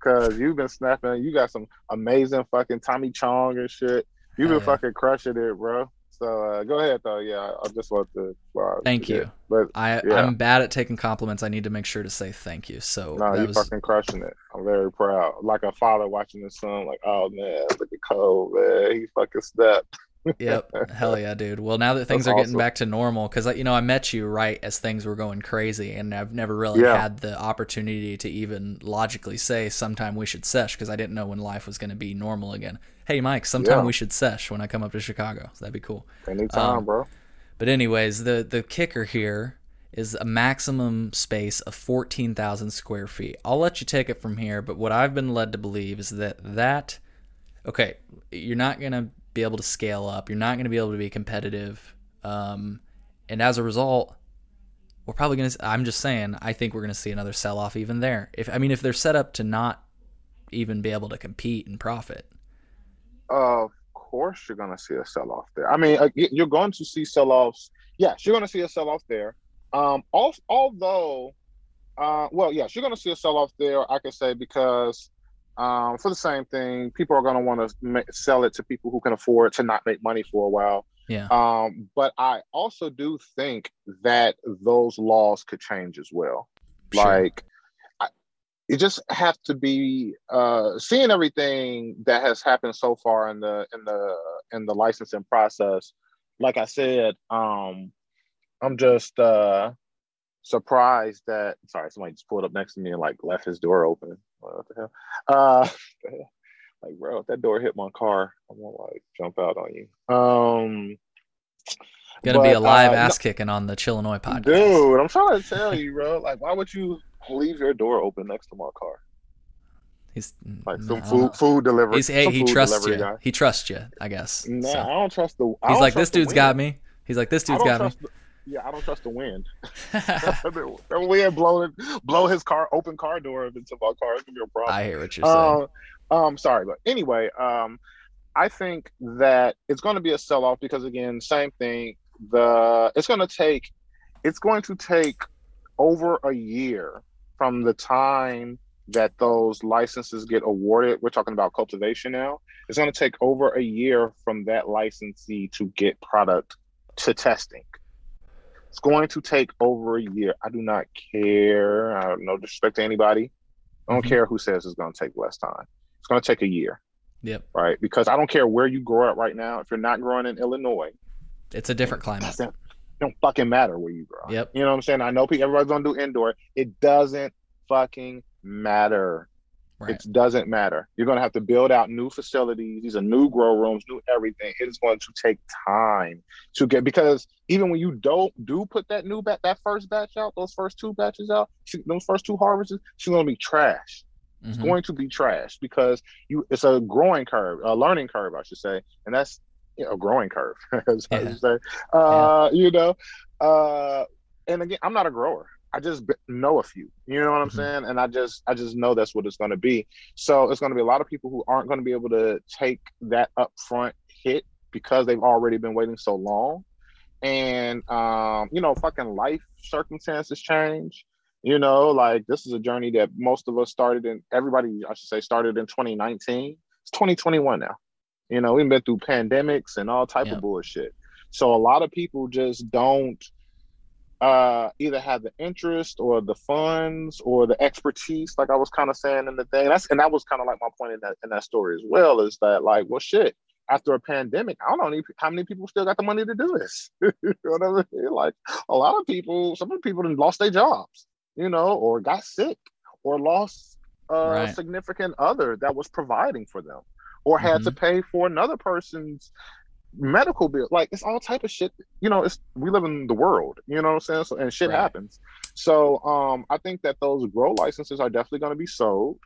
Cause you've been snapping. You got some amazing fucking Tommy Chong and shit. You've been yeah. fucking crushing it, bro. So uh, go ahead though. Yeah, I just want to. Well, thank you. But I yeah. I'm bad at taking compliments. I need to make sure to say thank you. So no, you was... fucking crushing it. I'm very proud. Like a father watching his son. Like, oh man, look at Cole, man. He fucking stepped. yep, hell yeah, dude. Well, now that things That's are getting awesome. back to normal, because you know I met you right as things were going crazy, and I've never really yeah. had the opportunity to even logically say sometime we should sesh because I didn't know when life was going to be normal again. Hey, Mike, sometime yeah. we should sesh when I come up to Chicago. So that'd be cool. Anytime, um, bro. But anyways, the the kicker here is a maximum space of 14,000 square feet. I'll let you take it from here, but what I've been led to believe is that that okay, you're not going to be able to scale up. You're not going to be able to be competitive. Um, and as a result, we're probably going to I'm just saying, I think we're going to see another sell-off even there. If I mean if they're set up to not even be able to compete and profit. Of course you're going to see a sell-off there. I mean, uh, you're going to see sell-offs. Yes, you're going to see a sell-off there. Um, although, uh, well, yes, you're going to see a sell-off there. I can say because um, for the same thing, people are going to want to sell it to people who can afford to not make money for a while. Yeah. Um, but I also do think that those laws could change as well. Sure. Like, you just have to be uh, seeing everything that has happened so far in the in the in the licensing process. Like I said, um, I'm just uh, surprised that sorry, somebody just pulled up next to me and like left his door open. What the hell? Uh, like, bro, if that door hit my car, I'm gonna like jump out on you. Um, gonna but, be a live uh, ass kicking on the Chillinois podcast, dude. I'm trying to tell you, bro. Like, why would you leave your door open next to my car? He's like some food food delivery. He's, hey, he trusts you. Guy. He trusts you, I guess. Nah, so. I don't trust the. I He's like, this dude's got me. He's like, this dude's got me. The, yeah, I don't trust the wind. the wind blow blow his car open car door into my car. It's gonna be a problem. I hear what you're saying. Um, um sorry, but anyway, um, I think that it's going to be a sell off because again, same thing. The it's going to take it's going to take over a year from the time that those licenses get awarded. We're talking about cultivation now. It's going to take over a year from that licensee to get product to testing. It's going to take over a year. I do not care. I have no disrespect to anybody. I don't mm-hmm. care who says it's going to take less time. It's going to take a year. Yep. Right. Because I don't care where you grow up right now. If you're not growing in Illinois, it's a different climate. Don't fucking matter where you grow. Yep. You know what I'm saying? I know people, everybody's to do indoor. It doesn't fucking matter. Right. It doesn't matter. You're going to have to build out new facilities. These are new grow rooms, new everything. It is going to take time to get because even when you don't do put that new bat, that first batch out, those first two batches out, those first two harvests, she's going to be trash. Mm-hmm. It's going to be trash because you. It's a growing curve, a learning curve, I should say, and that's you know, a growing curve, as yeah. I say. Uh, yeah. You know, uh, and again, I'm not a grower. I just know a few. You know what I'm mm-hmm. saying? And I just I just know that's what it's going to be. So it's going to be a lot of people who aren't going to be able to take that upfront hit because they've already been waiting so long. And um, you know, fucking life circumstances change. You know, like this is a journey that most of us started in. Everybody, I should say, started in 2019. It's 2021 now. You know, we've been through pandemics and all type yeah. of bullshit. So a lot of people just don't uh, either have the interest or the funds or the expertise, like I was kind of saying in the thing. That's and that was kind of like my point in that in that story as well, is that like, well shit, after a pandemic, I don't know how many people still got the money to do this. you know what I mean? Like a lot of people, some of the people lost their jobs, you know, or got sick or lost a right. significant other that was providing for them or had mm-hmm. to pay for another person's medical bill. Like it's all type of shit. You know, it's we live in the world. You know what I'm saying? So and shit right. happens. So um, I think that those grow licenses are definitely going to be sold.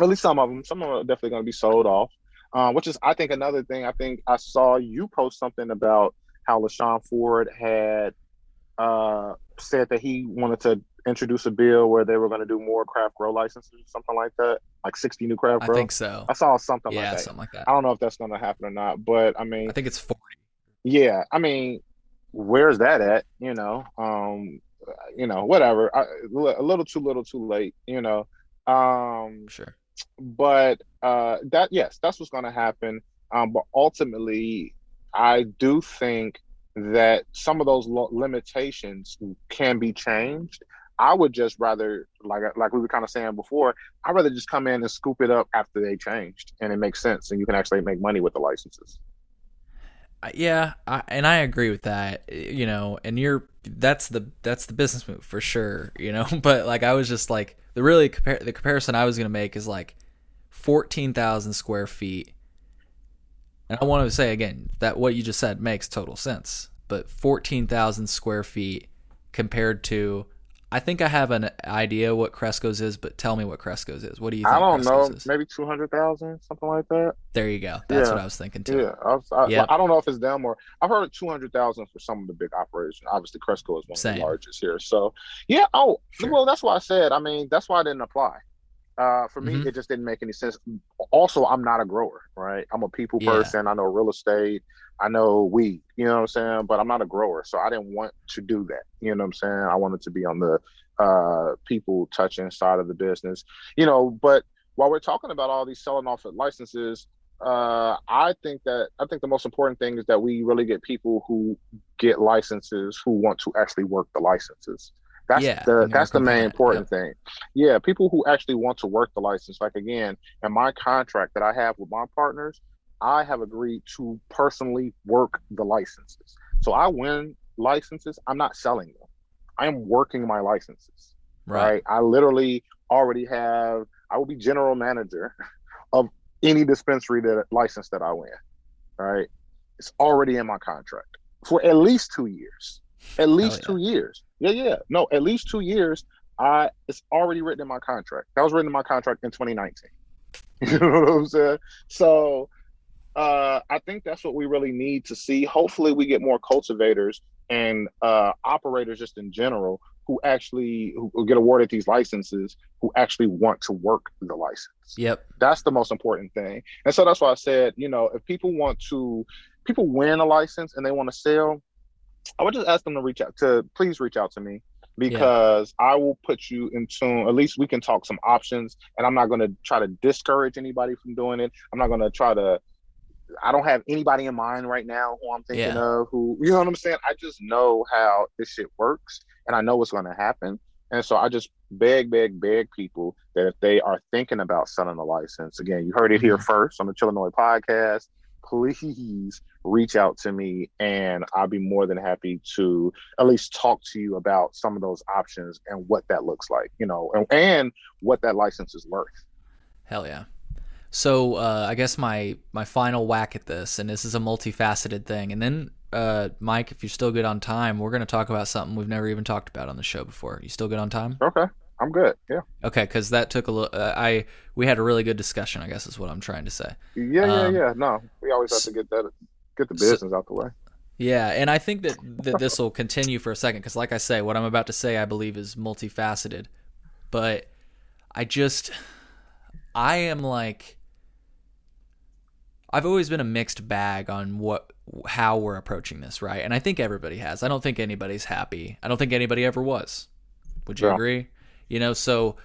At least some of them. Some of them are definitely going to be sold off. Uh, which is, I think, another thing. I think I saw you post something about how LaShawn Ford had uh, said that he wanted to introduce a bill where they were going to do more craft grow licenses, or something like that, like 60 new craft grow. I think so. I saw something yeah, like that. something like that. I don't know if that's going to happen or not, but I mean, I think it's 40. Yeah, I mean, where's that at? You know, um, you know, whatever. I, a little too little, too late. You know, um, sure. But uh, that yes, that's what's going to happen. Um, but ultimately, I do think that some of those lo- limitations can be changed. I would just rather, like like we were kind of saying before, I'd rather just come in and scoop it up after they changed, and it makes sense, and you can actually make money with the licenses. Yeah, I, and I agree with that. You know, and you're that's the that's the business move for sure. You know, but like I was just like the really compar- the comparison I was gonna make is like fourteen thousand square feet and I want to say again that what you just said makes total sense. But 14,000 square feet compared to, I think I have an idea what Cresco's is, but tell me what Cresco's is. What do you think? I don't Cresco's know. Is? Maybe 200,000, something like that. There you go. That's yeah. what I was thinking too. Yeah. I, I, yep. I, don't know if it's down more. I've heard 200,000 for some of the big operations. Obviously, Cresco is one Same. of the largest here. So, yeah. Oh, sure. well, that's why I said, I mean, that's why I didn't apply. Uh, for me, mm-hmm. it just didn't make any sense. Also, I'm not a grower, right? I'm a people yeah. person. I know real estate. I know weed. You know what I'm saying? But I'm not a grower, so I didn't want to do that. You know what I'm saying? I wanted to be on the uh, people touching side of the business. You know, but while we're talking about all these selling off of licenses, uh, I think that I think the most important thing is that we really get people who get licenses who want to actually work the licenses. That's yeah, the that's the main important yep. thing. Yeah, people who actually want to work the license. Like again, in my contract that I have with my partners, I have agreed to personally work the licenses. So I win licenses. I'm not selling them. I am working my licenses. Right. right. I literally already have. I will be general manager of any dispensary that license that I win. Right. It's already in my contract for at least two years. At least yeah. two years. Yeah, yeah. No, at least two years. I it's already written in my contract. That was written in my contract in 2019. you know what I'm saying? So uh, I think that's what we really need to see. Hopefully, we get more cultivators and uh, operators just in general who actually who get awarded these licenses who actually want to work the license. Yep. That's the most important thing. And so that's why I said, you know, if people want to people win a license and they want to sell, I would just ask them to reach out to please reach out to me because yeah. I will put you in tune. At least we can talk some options, and I'm not going to try to discourage anybody from doing it. I'm not going to try to. I don't have anybody in mind right now who I'm thinking yeah. of. Who you know what I'm saying? I just know how this shit works, and I know what's going to happen. And so I just beg, beg, beg people that if they are thinking about selling a license, again, you heard it here mm-hmm. first on the Chillinois podcast please reach out to me and I'll be more than happy to at least talk to you about some of those options and what that looks like, you know, and, and what that license is worth. Hell yeah. So uh, I guess my my final whack at this, and this is a multifaceted thing, and then uh, Mike, if you're still good on time, we're going to talk about something we've never even talked about on the show before. You still good on time? Okay. I'm good. Yeah. Okay, because that took a little. Uh, I we had a really good discussion. I guess is what I'm trying to say. Yeah, yeah, um, yeah. No, we always have to get that get the business so, out the way. Yeah, and I think that that this will continue for a second because, like I say, what I'm about to say, I believe, is multifaceted. But I just, I am like, I've always been a mixed bag on what how we're approaching this, right? And I think everybody has. I don't think anybody's happy. I don't think anybody ever was. Would you yeah. agree? You know so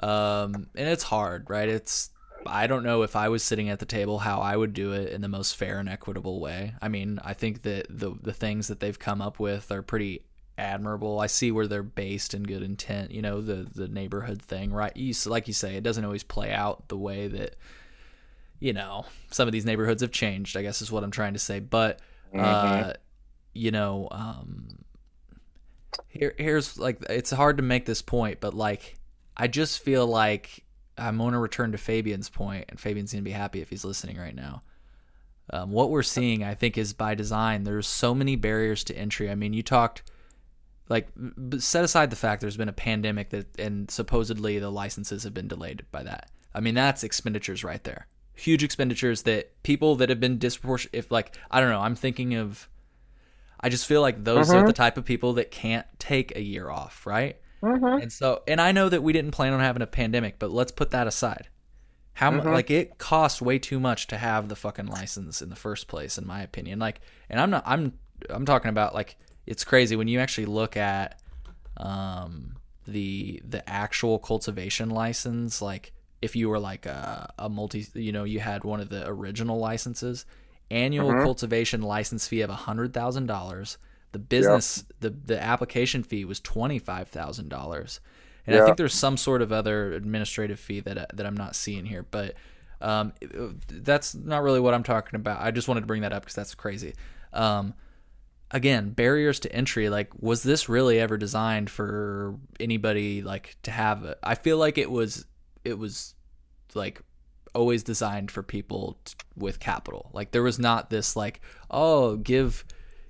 um and it's hard right it's I don't know if I was sitting at the table how I would do it in the most fair and equitable way. I mean, I think that the the things that they've come up with are pretty admirable. I see where they're based in good intent, you know, the the neighborhood thing, right? You like you say, it doesn't always play out the way that you know, some of these neighborhoods have changed, I guess is what I'm trying to say. But, uh, Mm-hmm. you know, um, here, here's like, it's hard to make this point, but like, I just feel like I'm going to return to Fabian's point, and Fabian's going to be happy if he's listening right now. Um, what we're seeing, I think, is by design. There's so many barriers to entry. I mean, you talked like set aside the fact there's been a pandemic that and supposedly the licenses have been delayed by that. I mean, that's expenditures right there. Huge expenditures that people that have been disproportionate. If like I don't know, I'm thinking of. I just feel like those are the mm-hmm. type of people that can't take a year off, right? Mm-hmm. And so, and I know that we didn't plan on having a pandemic, but let's put that aside. How mu mm-hmm. like it costs way too much to have the fucking license in the first place, in my opinion. Like, and I'm not, I'm, I'm talking about like it's crazy when you actually look at um the the actual cultivation license. Like, if you were like a, a multi, you know, you had one of the original licenses, annual cultivation license fee of a hundred thousand dollars. The business, the the application fee was twenty five thousand dollars, and I think there's some sort of other administrative fee that that I'm not seeing here. But um, that's not really what I'm talking about. I just wanted to bring that up because that's crazy. Um, again, barriers to entry. Like, was this really ever designed for anybody like to have? A, I feel like it was. It was like always designed for people t- with capital. Like there was not this like, oh, give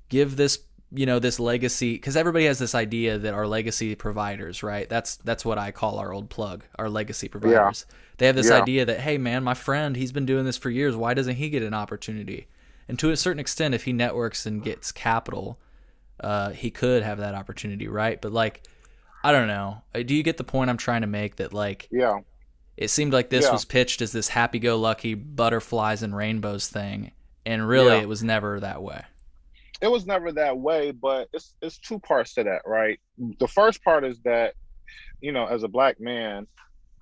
give this you know this legacy because everybody has this idea that our legacy providers right? That's that's what i call our old plug our legacy providers. They have this Yeah. idea that hey man my friend he's been doing this for years. Why doesn't he get an opportunity? And to a certain extent if he networks and gets capital uh, he could have that opportunity right? But like i don't know. Uh, do you get the point i'm trying to make that like Yeah. It seemed like this Yeah. was pitched as this happy-go-lucky butterflies and rainbows thing and really Yeah. it was never that way It was never that way, but it's it's two parts to that, right? The first part is that, you know, as a black man,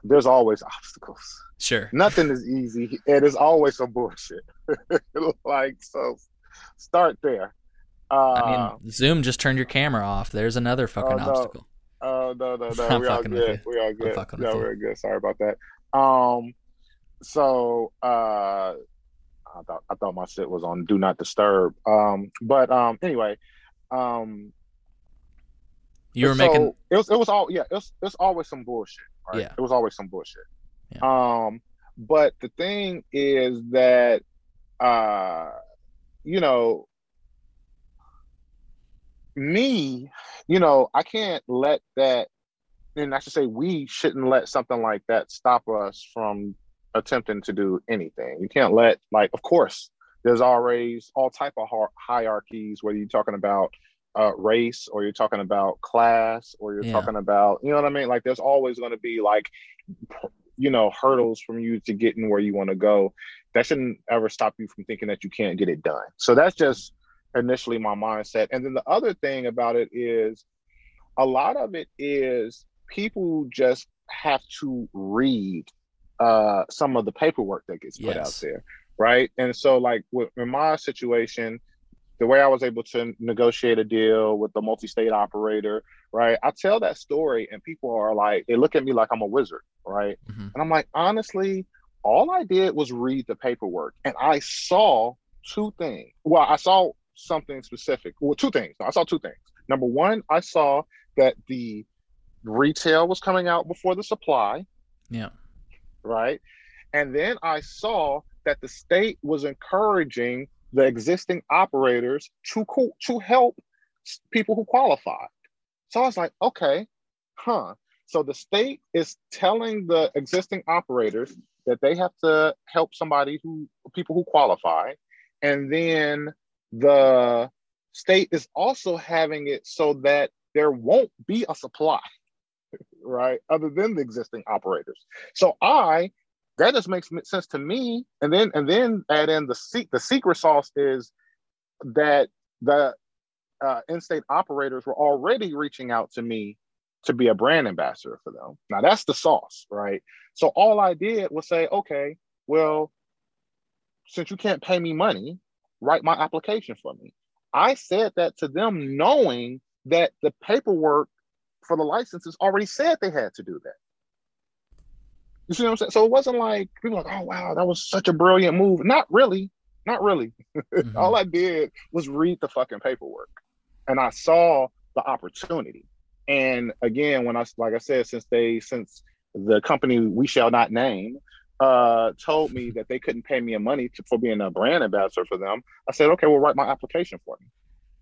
there's always obstacles. sure Nothing is easy. It is always some bullshit. like so, start there. Uh, I mean, Zoom just turned your camera off. There's another fucking Oh, no. obstacle. Oh no no no, we all good. We all good. Yeah, with we're good. Sorry about that. Um, so uh, I thought I thought my shit was on do not disturb. Um, but um, anyway, um, You were so making it was it was all yeah it was it was always some bullshit. Right? Yeah. it was always some bullshit. Um, but the thing is that uh, you know, me, you know, I can't let that, and I should say we shouldn't let something like that stop us from attempting to do anything. You can't let, like, of course, there's always all type of hierarchies, whether you're talking about uh, race or you're talking about class or you're Yeah. talking about, you know what I mean? Like, there's always going to be like, you know, hurdles from you to getting where you want to go. That shouldn't ever stop you from thinking that you can't get it done. So that's just initially my mindset. And then the other thing about it is a lot of it is people just have to read uh, some of the paperwork that gets put out there. Right. And so, like, with, in my situation, the way I was able to negotiate a deal with the multi state operator, right? I tell that story, and people are like, they look at me like I'm a wizard, right? Mhm. And I'm like, honestly, all I did was read the paperwork and I saw two things. Well, I saw something specific. Well, two things. I saw two things. Number one, I saw that the retail was coming out before the supply, yeah. right? And then I saw that the state was encouraging the existing operators to co- to help people who qualified. So I was like, okay, huh. So the state is telling the existing operators that they have to help somebody who people who qualify, and then the state is also having it so that there won't be a supply, right? Other than the existing operators. So I that just makes sense to me. And then and then add in the se- the secret sauce is that the uh, in-state operators were already reaching out to me to be a brand ambassador for them. Now that's the sauce, right? So all I did was say, okay, well, since you can't pay me money, write my application for me. I said that to them knowing that the paperwork for the licenses already said they had to do that. You see what I'm saying? So it wasn't like people like, oh wow, that was such a brilliant move. Not really. Not really. Mm-hmm. All I did was read the fucking paperwork. And I saw the opportunity. And again, when I like I said, since they since the company we shall not name uh told me that they couldn't pay me a money to, for being a brand ambassador for them, I said, okay, well, write my application for me.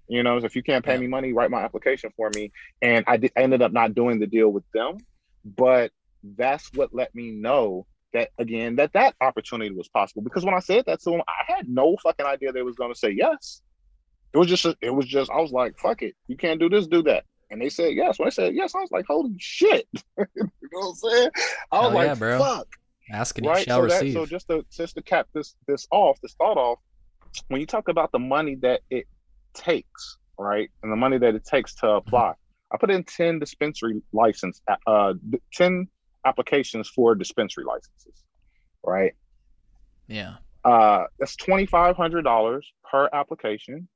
You know, if you can't pay me money, write my application for me. And I, did, I ended up not doing the deal with them, but that's what let me know that again that that opportunity was possible. Because when I said that to them, I had no fucking idea they was going to say yes. It was just, it was just, I was like, fuck it, you can't do this, do that. And they said yes. When I said yes, I was like, holy shit. you know what I'm saying? I was Hell like, yeah, bro. fuck. Asking right? shall so that. So just to just to cap this this off, this thought off, when you talk about the money that it takes, right, and the money that it takes to mm-hmm. apply, I put in ten dispensary license, uh, ten applications for dispensary licenses, right? Yeah. Uh, that's twenty five hundred dollars per application.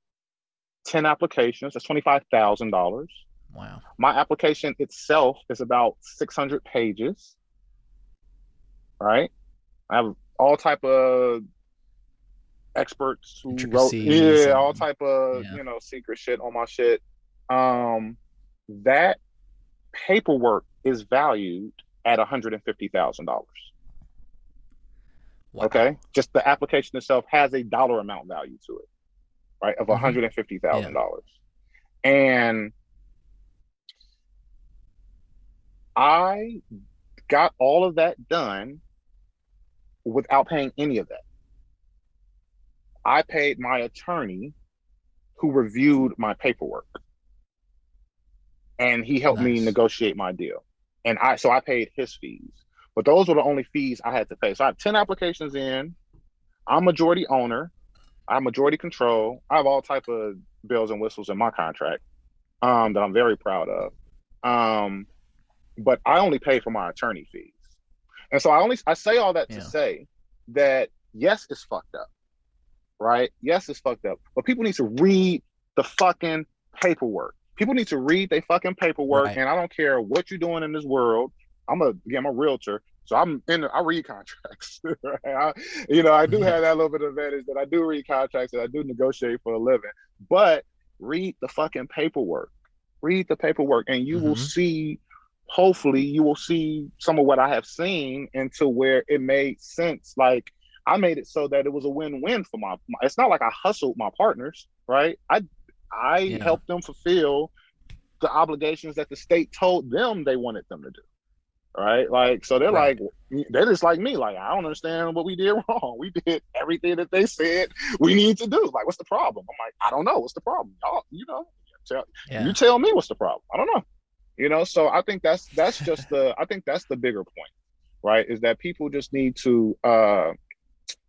Ten applications. That's twenty five thousand dollars. Wow. My application itself is about six hundred pages. Right. I have all type of experts who wrote yeah and, all type of yeah. you know secret shit on my shit um that paperwork is valued at $150,000 wow. okay just the application itself has a dollar amount value to it right of $150,000 mm-hmm. and I got all of that done without paying any of that I paid my attorney who reviewed my paperwork. And he helped nice. me negotiate my deal. And I so I paid his fees. But those were the only fees I had to pay. So I have 10 applications in. I'm majority owner. I'm majority control. I have all type of bells and whistles in my contract um, that I'm very proud of. Um, but I only pay for my attorney fees. And so I only I say all that yeah. to say that yes, it's fucked up right? Yes, it's fucked up, but people need to read the fucking paperwork. People need to read their fucking paperwork, right. and I don't care what you're doing in this world. I'm a again, I'm a realtor, so I'm in. The, I read contracts. right? I, you know, I do have that little bit of advantage that I do read contracts and I do negotiate for a living. But read the fucking paperwork. Read the paperwork, and you mm-hmm. will see. Hopefully, you will see some of what I have seen into where it made sense. Like I made it so that it was a win-win for my, my it's not like I hustled my partners, right? I I yeah. helped them fulfill the obligations that the state told them they wanted them to do. Right? Like so they're right. like they're just like me, like I don't understand what we did wrong. We did everything that they said we need to do. Like, what's the problem? I'm like, I don't know. What's the problem? Y'all, you know, tell, yeah. you tell me what's the problem. I don't know. You know, so I think that's that's just the I think that's the bigger point, right? Is that people just need to uh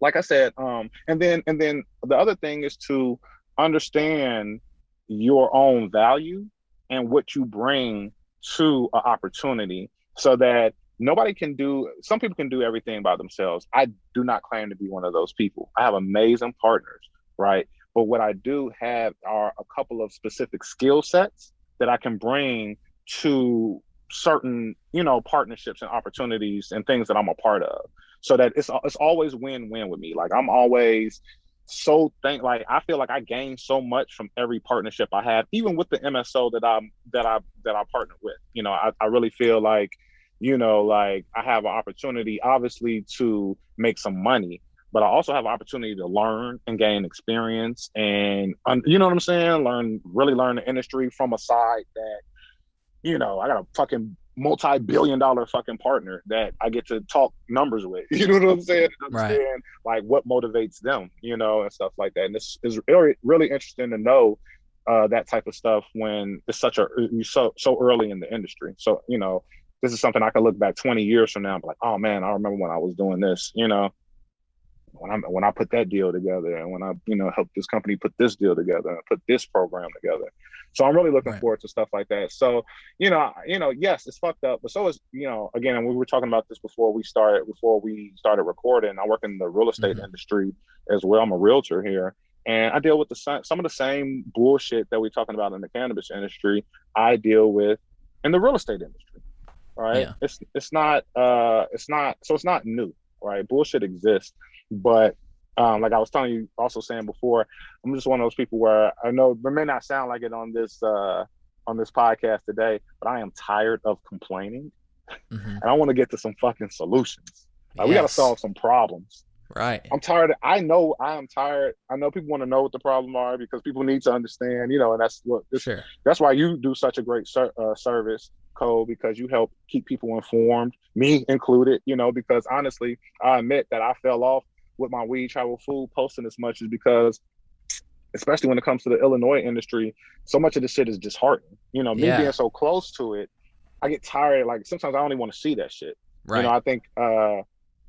like I said, um, and then and then the other thing is to understand your own value and what you bring to an opportunity so that nobody can do some people can do everything by themselves. I do not claim to be one of those people. I have amazing partners right? But what i do have are a couple of specific skill sets that i can bring to certain you know partnerships and opportunities and things that i'm a part of so that it's it's always win-win with me. Like I'm always so thank like I feel like I gain so much from every partnership I have, even with the MSO that I'm that I that I partner with. You know, I, I really feel like, you know, like I have an opportunity obviously to make some money, but I also have an opportunity to learn and gain experience and you know what I'm saying? Learn really learn the industry from a side that, you know, I got a fucking multi-billion dollar fucking partner that I get to talk numbers with. You know what I'm saying? Understand right. like what motivates them, you know, and stuff like that. And this is really really interesting to know uh, that type of stuff when it's such a so so early in the industry. So you know, this is something I can look back 20 years from now and be like, oh man, I remember when I was doing this. You know, when I when I put that deal together and when I you know helped this company put this deal together and put this program together. So I'm really looking right. forward to stuff like that. So you know you know yes it's fucked up, but so is you know again and we were talking about this before we started before we started recording. I work in the real estate mm-hmm. industry as well. I'm a realtor here. And I deal with the some of the same bullshit that we're talking about in the cannabis industry. I deal with in the real estate industry right? Yeah. It's it's not uh it's not so it's not new, right? Bullshit exists, but um, like I was telling you, also saying before, I'm just one of those people where I know it may not sound like it on this uh, on this podcast today, but I am tired of complaining, mm-hmm. and I want to get to some fucking solutions. Like, yes. We got to solve some problems. Right. I'm tired. Of, I know I am tired. I know people want to know what the problem are because people need to understand. You know, and that's what. this, Sure. That's why you do such a great ser- uh, service, Cole, because you help keep people informed, me included. You know, because honestly, I admit that I fell off with my weed travel food posting as much is because especially when it comes to the Illinois industry, so much of this shit is disheartening. You know, me yeah. being so close to it, I get tired. Like sometimes I don't even want to see that shit. Right. You know, I think uh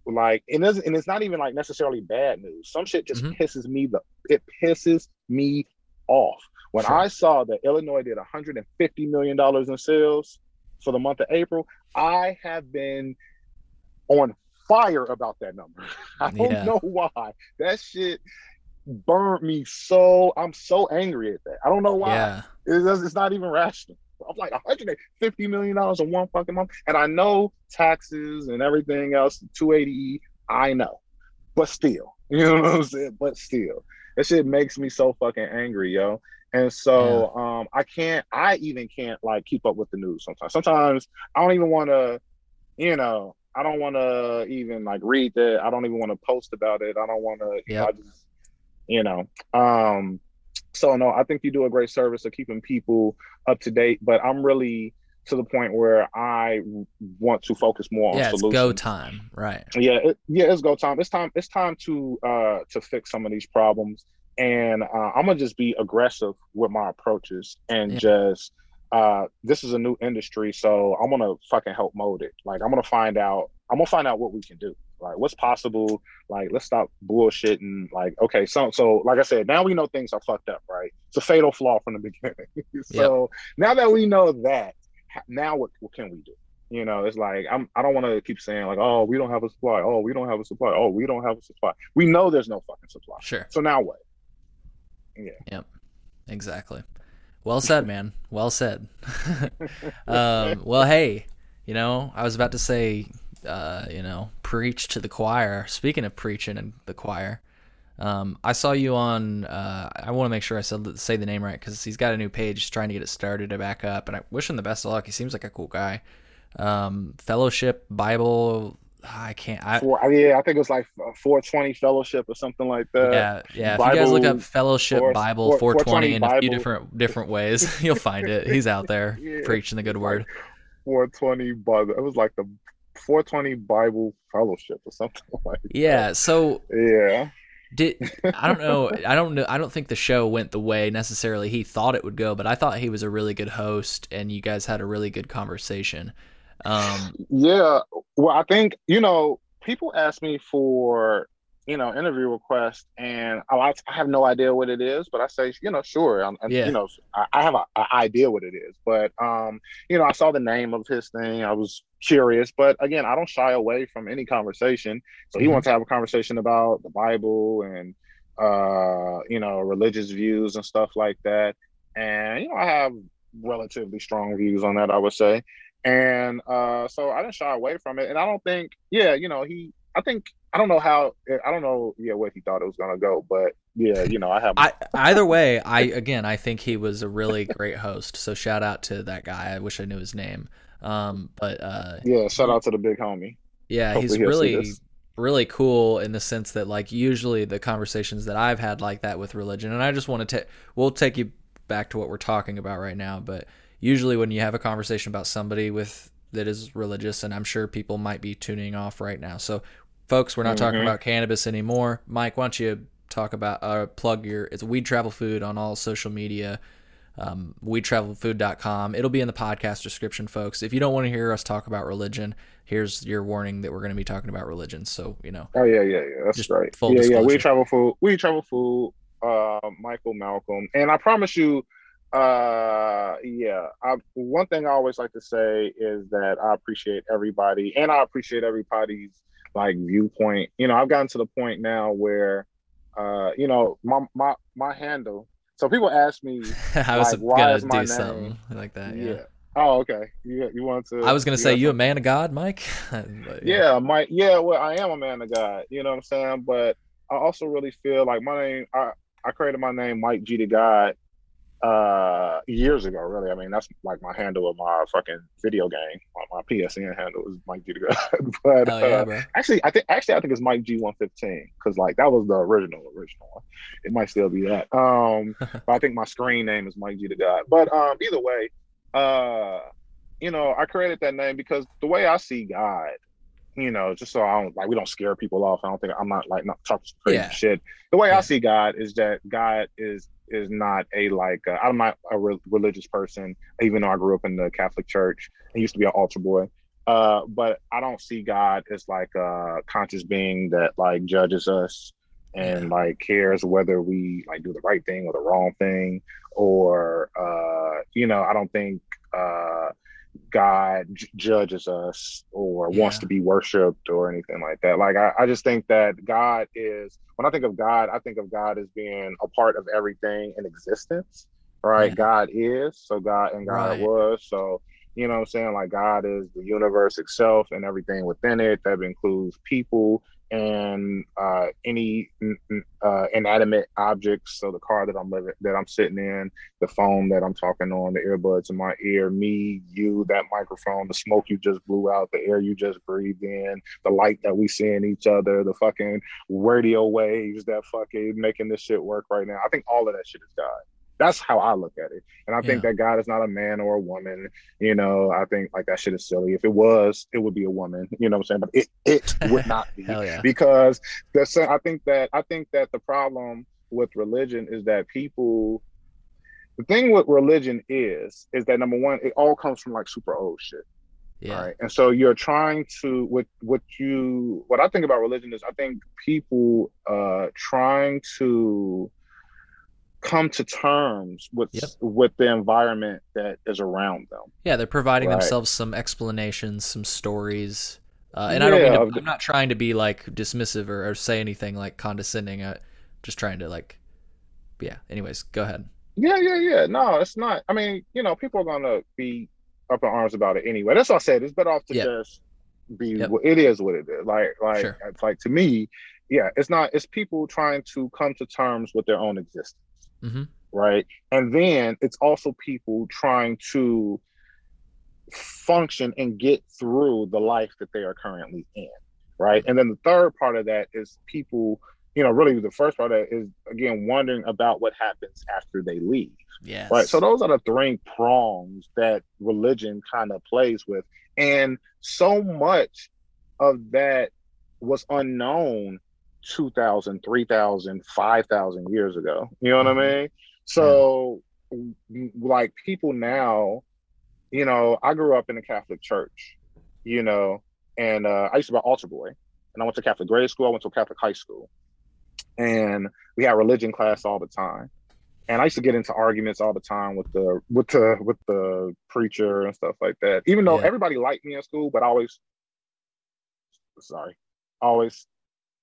like it doesn't and it's not even like necessarily bad news. Some shit just mm-hmm. pisses me the it pisses me off. When sure. I saw that Illinois did 150 million dollars in sales for the month of April, I have been on fire about that number. I don't yeah. know why. That shit burned me so. I'm so angry at that. I don't know why. Yeah. It's, it's not even rational. I'm like 150 million dollars in one fucking month, and I know taxes and everything else, 280e. I know, but still, you know what I'm saying. But still, that shit makes me so fucking angry, yo. And so yeah. um, I can't. I even can't like keep up with the news sometimes. Sometimes I don't even want to, you know. I don't want to even like read that. I don't even want to post about it. I don't want to. Yeah. You know. Um. So no, I think you do a great service of keeping people up to date. But I'm really to the point where I want to focus more yeah, on solutions. go time, right? Yeah, it, yeah, it's go time. It's time. It's time to uh to fix some of these problems, and uh, I'm gonna just be aggressive with my approaches and yeah. just uh, this is a new industry, so I'm gonna fucking help mold it. Like I'm gonna find out. I'm gonna find out what we can do. Like what's possible. Like let's stop bullshitting. Like okay, so so like I said, now we know things are fucked up. Right? It's a fatal flaw from the beginning. so yep. now that we know that, now what what can we do? You know, it's like I'm. I don't want to keep saying like, oh, we don't have a supply. Oh, we don't have a supply. Oh, we don't have a supply. We know there's no fucking supply. Sure. So now what? Yeah. Yep. Exactly. Well said, man. Well said. um, well, hey, you know, I was about to say, uh, you know, preach to the choir. Speaking of preaching and the choir, um, I saw you on. Uh, I want to make sure I said, say the name right because he's got a new page. Trying to get it started to back up, and I wish him the best of luck. He seems like a cool guy. Um, Fellowship Bible I can't. I, Four, yeah, I think it was like 420 fellowship or something like that. Yeah, yeah. Bible, if you guys look up fellowship four, Bible 420, 420 in Bible. a few different different ways, you'll find it. He's out there yeah, preaching the good word. 420 Bible. It was like the 420 Bible Fellowship or something like. Yeah. That. So. Yeah. Did I don't know. I don't know. I don't think the show went the way necessarily he thought it would go, but I thought he was a really good host, and you guys had a really good conversation. Um, yeah, well, I think you know people ask me for you know interview requests, and I like I have no idea what it is, but I say you know sure, I'm, yeah. you know I, I have an idea what it is, but um, you know I saw the name of his thing, I was curious, but again I don't shy away from any conversation. So he mm-hmm. wants to have a conversation about the Bible and uh, you know religious views and stuff like that, and you know I have relatively strong views on that, I would say. And uh, so I didn't shy away from it. And I don't think, yeah, you know, he, I think, I don't know how, I don't know, yeah, what he thought it was going to go, but yeah, you know, I have. I, either way, I, again, I think he was a really great host. So shout out to that guy. I wish I knew his name. Um, but uh, yeah, shout out to the big homie. Yeah, Hopefully he's really, really cool in the sense that like usually the conversations that I've had like that with religion, and I just want to take, we'll take you back to what we're talking about right now, but usually when you have a conversation about somebody with that is religious, and I'm sure people might be tuning off right now. So, folks, we're not mm-hmm. talking about cannabis anymore. Mike, why don't you talk about uh, plug your it's weed travel food on all social media um, weedtravelfood.com it'll be in the podcast description folks if you don't want to hear us talk about religion here's your warning that we're going to be talking about religion so you know oh yeah yeah yeah that's right yeah disclosure. yeah weed travel food weed travel food uh michael malcolm and i promise you uh, yeah. I, one thing I always like to say is that I appreciate everybody, and I appreciate everybody's like viewpoint. You know, I've gotten to the point now where, uh, you know, my my my handle. So people ask me, I was like, why is my name? like that. Yeah. yeah. Oh, okay. You you want to? I was gonna say you a man of God, Mike. but, yeah. yeah, Mike. Yeah, well, I am a man of God. You know what I'm saying? But I also really feel like my name. I I created my name Mike G to God uh years ago really. I mean that's like my handle of my fucking video game. My, my psn handle is mike g but yeah, uh, actually i think actually i think it's mike g115 because like that was the original original one. It might still be that. Um but i think my screen name is mike g to god. But um either way uh you know i created that name because the way i see god you know, just so I don't like we don't scare people off. I don't think I'm not like not talking crazy yeah. shit. The way yeah. I see God is that God is is not a like uh, I'm not a re- religious person, even though I grew up in the Catholic Church. I used to be an altar boy, uh, but I don't see God as like a conscious being that like judges us and yeah. like cares whether we like do the right thing or the wrong thing, or uh, you know, I don't think. Uh, God j- judges us or yeah. wants to be worshipped or anything like that. Like I, I just think that God is when I think of God, I think of God as being a part of everything in existence. Right? Yeah. God is, so God and God right. was. So you know what I'm saying? Like God is the universe itself and everything within it. That includes people and uh, any uh, inanimate objects. So the car that I'm living, that I'm sitting in, the phone that I'm talking on, the earbuds in my ear, me, you, that microphone, the smoke you just blew out, the air you just breathed in, the light that we see in each other, the fucking radio waves that fucking making this shit work right now. I think all of that shit is God. That's how I look at it. And I think that God is not a man or a woman. You know, I think like that shit is silly. If it was, it would be a woman. You know what I'm saying? But it it would not be yeah. because that's I think that I think that the problem with religion is that people the thing with religion is is that number one, it all comes from like super old shit. Yeah. Right. And so you're trying to what what you what I think about religion is I think people uh trying to come to terms with yep. with the environment that is around them. Yeah, they're providing right. themselves some explanations, some stories. Uh, and yeah, I don't mean to, I'm not trying to be like dismissive or, or say anything like condescending. I'm just trying to like, yeah. Anyways, go ahead. Yeah, yeah, yeah. No, it's not. I mean, you know, people are gonna be up in arms about it anyway. That's what I said. It's better off to yep. just be. Yep. It is what it is. Like, like, sure. it's like to me, yeah. It's not. It's people trying to come to terms with their own existence mm-hmm. right? And then it's also people trying to function and get through the life that they are currently in, right? And then the third part of that is people, you know, really the first part of that is again wondering about what happens after they leave. Yeah. Right. So those are the three prongs that religion kind of plays with. And so much of that was unknown 2,000, 3,000, 5,000 years ago. You know what mm-hmm. I mean? So, like, people now, you know, I grew up in a Catholic church, you know, and uh, I used to be an altar boy. And I went to Catholic grade school, I went to Catholic high school. And we had religion class all the time. And I used to get into arguments all the time with the with the with the preacher and stuff like that. Even though yeah. everybody liked me in school, but I always sorry, always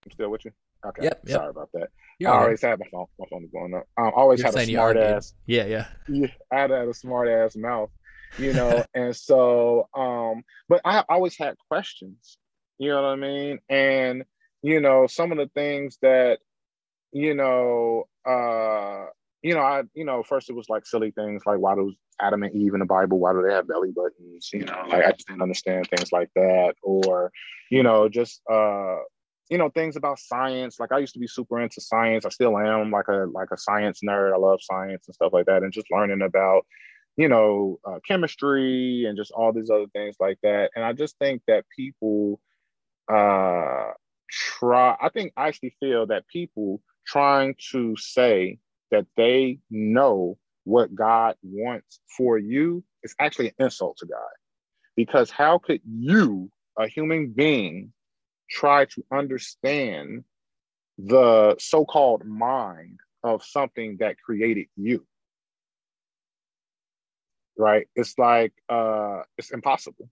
I'm still with you. Okay. Yep. yep. Sorry about that. You're I always right. had my phone. My phone was going up. Um, always You're had a smart ass. Yeah, yeah. Yeah, I had a smart ass mouth, you know. and so, um, but I always had questions. You know what I mean? And you know, some of the things that, you know, uh, you know, I, you know, first it was like silly things like why does Adam and Eve in the Bible, why do they have belly buttons? You know, like I just didn't understand things like that, or, you know, just uh you know things about science. Like i used to be super into science. I still am like a like a science nerd. I love science and stuff like that and just learning about you know uh, chemistry and just all these other things like that. And i just think that people uh try i think i actually feel that people trying to say that they know what god wants for you is actually an insult to god. Because how could you a human being try to understand the so-called mind of something that created you right? It's like uh it's impossible.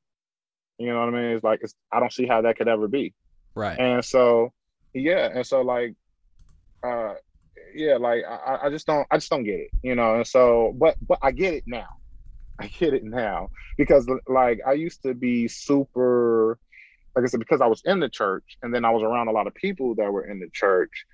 You know what i mean? It's like it's i don't see how that could ever be. Right. And so yeah and so like uh yeah like i i just don't i just don't get it you know? And so but but i get it now. I get it now. Because like I used to be super like I said, because I was in the church and then I was around a lot of people that were in the church,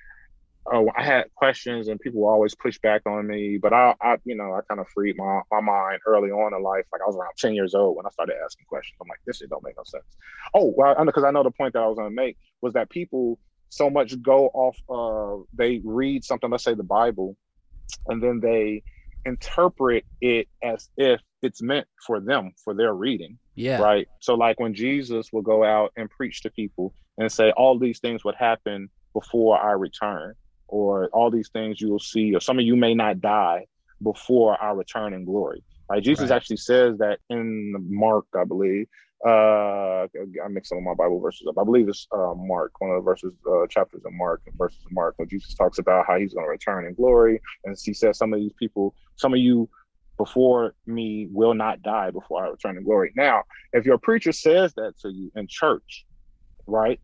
oh, I had questions and people always push back on me. But I, I you know, I kind of freed my, my mind early on in life. Like I was around 10 years old when I started asking questions. I'm like, this shit don't make no sense. Oh, well, because I know the point that I was going to make was that people so much go off, uh, they read something, let's say the Bible, and then they interpret it as if it's meant for them, for their reading. Yeah. Right. So like when Jesus will go out and preach to people and say all these things would happen before I return, or all these things you will see, or some of you may not die before I return in glory. Like Jesus right. actually says that in Mark, I believe. Uh, I mix some of my Bible verses up. I believe it's uh, Mark, one of the verses, uh, chapters of Mark, and verses of Mark, when Jesus talks about how he's going to return in glory, and he says some of these people, some of you before me will not die before I return to glory. Now, if your preacher says that to you in church, right?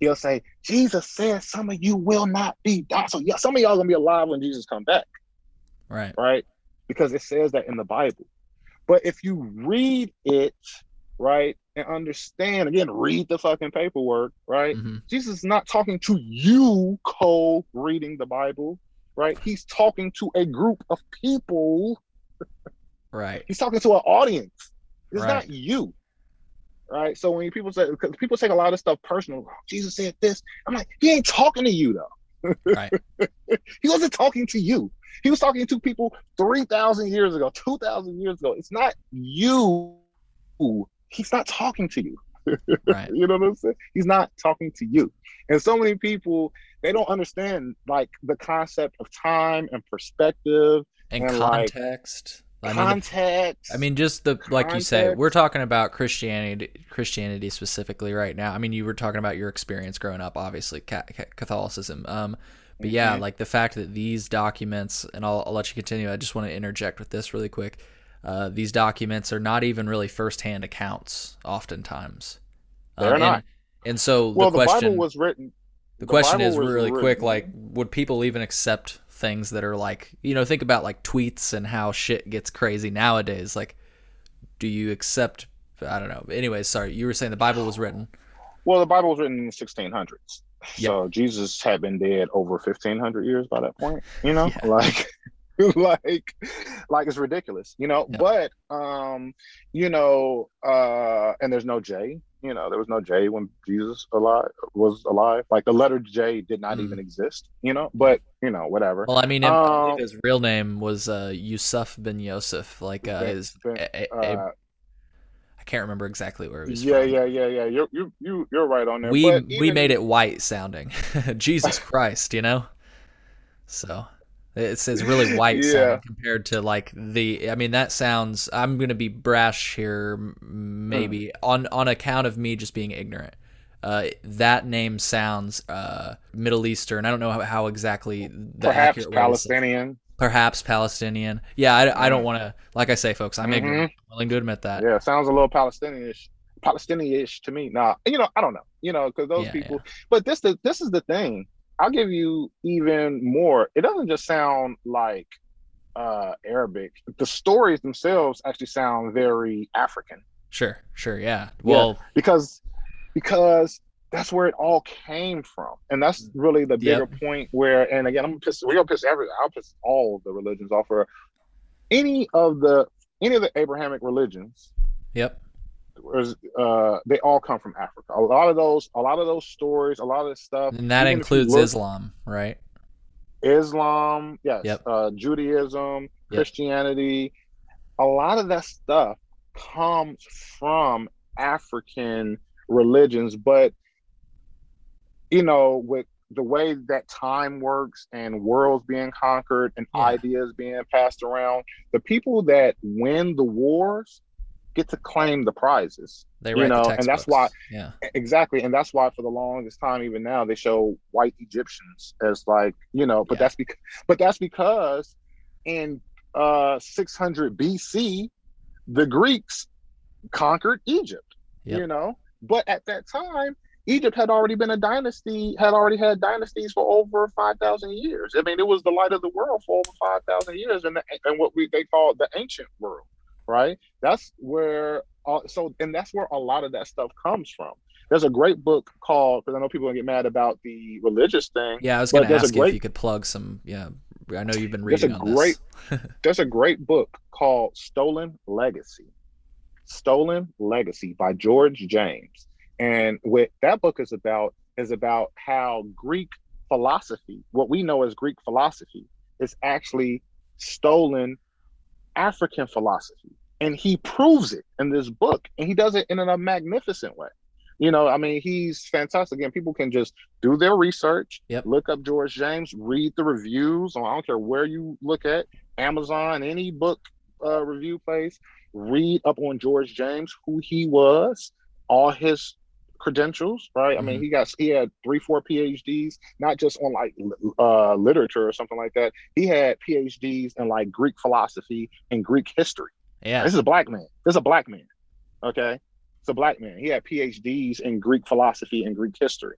He'll say, Jesus says some of you will not be die. So yeah, some of y'all gonna be alive when Jesus come back. Right. Right. Because it says that in the Bible. But if you read it, right, and understand, again, read the fucking paperwork, right? Mm-hmm. Jesus is not talking to you, Cole, reading the Bible right? He's talking to a group of people. Right. He's talking to an audience. It's right. not you. Right. So when people say, because people take a lot of stuff personal, oh, Jesus said this. I'm like, he ain't talking to you though. Right. he wasn't talking to you. He was talking to people 3,000 years ago, 2,000 years ago. It's not you. He's not talking to you. Right. you know what I'm saying? He's not talking to you. And so many people, they don't understand like the concept of time and perspective and, and context. Like, I context. Mean, I mean, just the like context. you say, we're talking about Christianity, Christianity specifically right now. I mean, you were talking about your experience growing up, obviously Catholicism. Um, but mm-hmm. yeah, like the fact that these documents, and I'll, I'll let you continue. I just want to interject with this really quick. Uh, these documents are not even really firsthand accounts, oftentimes. They're um, not. And, and so well, the, question, the Bible was written. The, the question Bible is really quick, like, would people even accept things that are like, you know, think about like tweets and how shit gets crazy nowadays. Like, do you accept? I don't know. Anyways, sorry, you were saying the Bible was written. Well, the Bible was written in the 1600s. Yep. So Jesus had been dead over 1500 years by that point, you know? Yeah. Like like like it's ridiculous, you know? Yep. But um, you know, uh and there's no J you know, there was no J when Jesus alive was alive. Like the letter J did not mm. even exist. You know, but you know, whatever. Well, I mean, um, his real name was uh, Yusuf bin Yosef. Like uh, his, bin, a, a, uh, I can't remember exactly where he was. Yeah, from. yeah, yeah, yeah. You're you you you're right on there. We even... we made it white sounding. Jesus Christ, you know. So it says really white yeah. compared to like the. I mean, that sounds. I'm gonna be brash here, maybe hmm. on on account of me just being ignorant. Uh, that name sounds uh, Middle Eastern. I don't know how, how exactly perhaps Palestinian. Perhaps Palestinian. Yeah, I, I don't want to. Like I say, folks, I'm mm-hmm. ignorant. I'm willing to admit that. Yeah, sounds a little Palestinianish. Palestinianish to me. Nah, you know, I don't know. You know, because those yeah, people. Yeah. But this the this is the thing I'll give you even more. It doesn't just sound like uh, Arabic. The stories themselves actually sound very African. Sure, sure, yeah. Well, yeah, because because that's where it all came from, and that's really the bigger yep. point. Where, and again, I'm gonna piss. We're gonna piss every. I'll piss all the religions off. For any of the any of the Abrahamic religions. Yep uh, they all come from Africa. A lot of those, a lot of those stories, a lot of this stuff, and that includes look, Islam, right? Islam, yes, yep. uh, Judaism, yep. Christianity. A lot of that stuff comes from African religions, but you know, with the way that time works and worlds being conquered and yeah. ideas being passed around, the people that win the wars get to claim the prizes. They you know, and that's why yeah. exactly, and that's why for the longest time, even now, they show white Egyptians as like you know, but yeah. that's because but that's because in uh 600 BC, the Greeks conquered Egypt. Yep. You know, but at that time, Egypt had already been a dynasty, had already had dynasties for over five thousand years. I mean, it was the light of the world for over five thousand years, and and what we they call the ancient world, right? That's where uh, so, and that's where a lot of that stuff comes from. There's a great book called because I know people gonna get mad about the religious thing. Yeah, I was gonna ask great, if you could plug some. Yeah, I know you've been reading there's a great, there's a great book called Stolen Legacy. Stolen Legacy by George James. And what that book is about is about how Greek philosophy, what we know as Greek philosophy, is actually stolen African philosophy. And he proves it in this book, and he does it in a magnificent way. You know, I mean, he's fantastic. Again, people can just do their research, yep. look up George James, read the reviews. I don't care where you look at Amazon, any book uh, review place, read up on George James, who he was, all his credentials, right? Mm-hmm. I mean, mm-hmm. he got he had three, four PhDs, not just on like uh, literature or something like that. He had PhDs in like Greek philosophy and Greek history. Yeah, this is a black man. This is a black man. Okay, it's a black man. He had PhDs in Greek philosophy and Greek history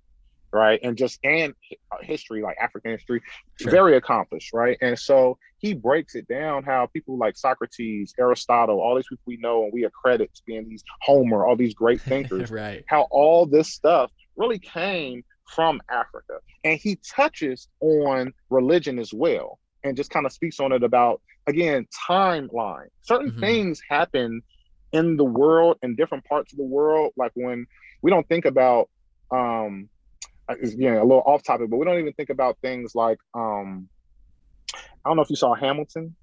right? And just and uh, history, like African history, sure. very accomplished, right? And so he breaks it down how people like Socrates, Aristotle, all these people we know and we accredit to being these Homer, all these great thinkers, right? How all this stuff really came from Africa, and he touches on religion as well, and just kind of speaks on it about again timeline. Certain mm-hmm. things happen in the world in different parts of the world, like when we don't think about um you know, a little off topic, but we don't even think about things like um I don't know if you saw Hamilton.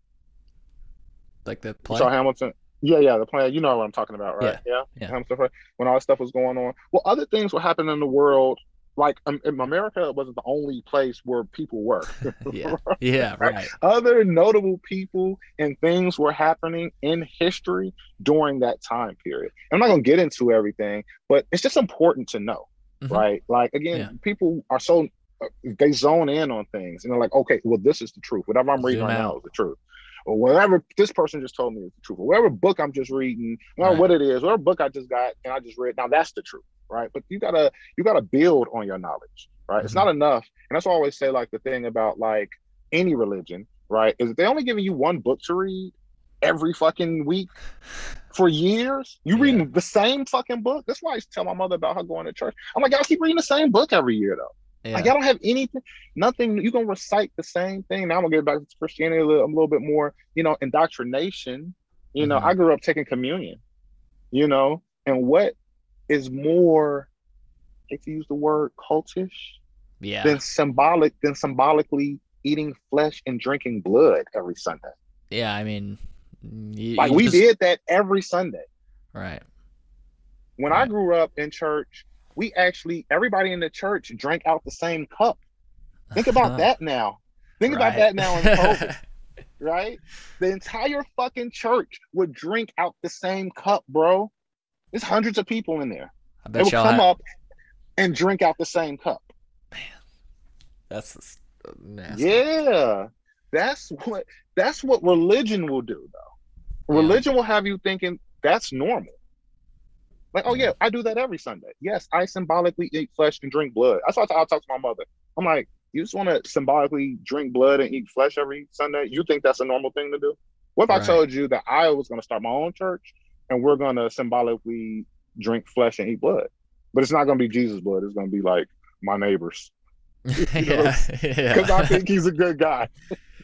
Like the play. You saw Hamilton. Yeah, yeah, the play. You know what I'm talking about, right? Yeah, yeah. Hamilton, when all that stuff was going on. Well, other things were happening in the world. Like um, America wasn't the only place where people were. yeah, yeah, right. Other notable people and things were happening in history during that time period. I'm not gonna get into everything, but it's just important to know mm-hmm. right? Like again, yeah. people are so they zone in on things and they're like, okay, well, this is the truth. Whatever I'm reading Zoom right out. now is the truth. Or whatever this person just told me is the truth. Or whatever book I'm just reading, no right. what it is, whatever book I just got and I just read, now that's the truth, right? But you gotta you gotta build on your knowledge, right? Mm-hmm. It's not enough. And that's why I always say like the thing about like any religion, right? Is they only giving you one book to read every fucking week for years. You yeah. reading the same fucking book. That's why I tell my mother about her going to church. I'm like, y'all keep reading the same book every year though. Yeah. Like, I don't have anything, nothing. You gonna recite the same thing. Now I'm gonna get back to Christianity a little, a little bit more. You know, indoctrination. You mm-hmm. know, I grew up taking communion. You know, and what is more, if you use the word cultish, yeah, than symbolic than symbolically eating flesh and drinking blood every Sunday. Yeah, I mean, you, like you we just... did that every Sunday. Right. When right. I grew up in church, we actually everybody in the church drank out the same cup. Think about that now. Think right. about that now in COVID. right? The entire fucking church would drink out the same cup, bro. There's hundreds of people in there. I bet they would come have... up and drink out the same cup. Man, that's uh, nasty. Yeah, that's what that's what religion will do, though. Religion will have you thinking that's normal. Like, oh yeah, I do that every Sunday. Yes, I symbolically eat flesh and drink blood. That's why I talk to my mother. I'm like, you just want to symbolically drink blood and eat flesh every Sunday? You think that's a normal thing to do? What if right. I told you that I was going to start my own church and we're going to symbolically drink flesh and eat blood? But it's not going to be Jesus' blood. It's going to be like my neighbors. yeah, because I think he's a good guy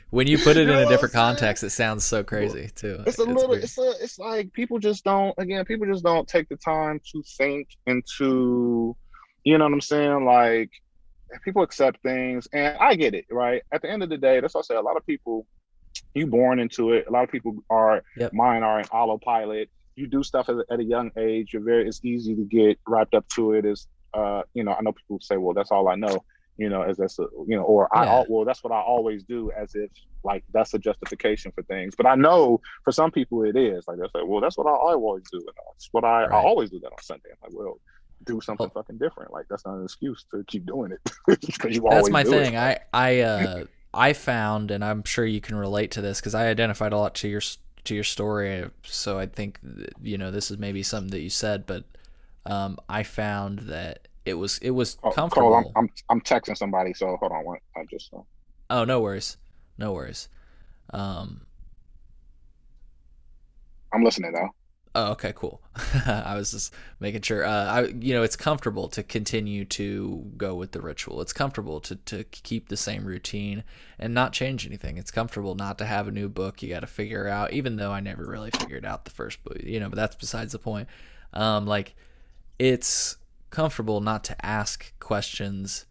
when you put it you in a different context, it sounds so crazy too. It's a it's little. Weird. It's a. It's like people just don't. Again, people just don't take the time to think into. You know what I'm saying? Like people accept things, and I get it. Right at the end of the day, that's what I say. A lot of people, you born into it. A lot of people are. Yep. Mine are in autopilot. You do stuff at, at a young age. You're very. It's easy to get wrapped up to it. Is uh, you know, I know people say, "Well, that's all I know." You know, as that's a, you know, or yeah. I, well, that's what I always do as if like that's a justification for things. But I know for some people it is like they say, well, that's what I, always do. And that's what I, right. I always do that on Sunday. I'm like, well, do something fucking different. Like that's not an excuse to keep doing it because you always. That's my thing. It. I, I, uh, I found, and I'm sure you can relate to this because I identified a lot to your to your story. So I think you know this is maybe something that you said, but um, I found that it was it was Oh, comfortable. Cole, I'm, I'm I'm texting somebody, so hold on. One, I just uh, Oh, no worries. No worries. Um, I'm listening though. oh, okay, cool. I was just making sure. Uh, I, you know, it's comfortable to continue to go with the ritual. It's comfortable to, to keep the same routine and not change anything. It's comfortable not to have a new book you got to figure out, even though I never really figured out the first book, you know, but that's besides the point. Um, like, it's comfortable not to ask questions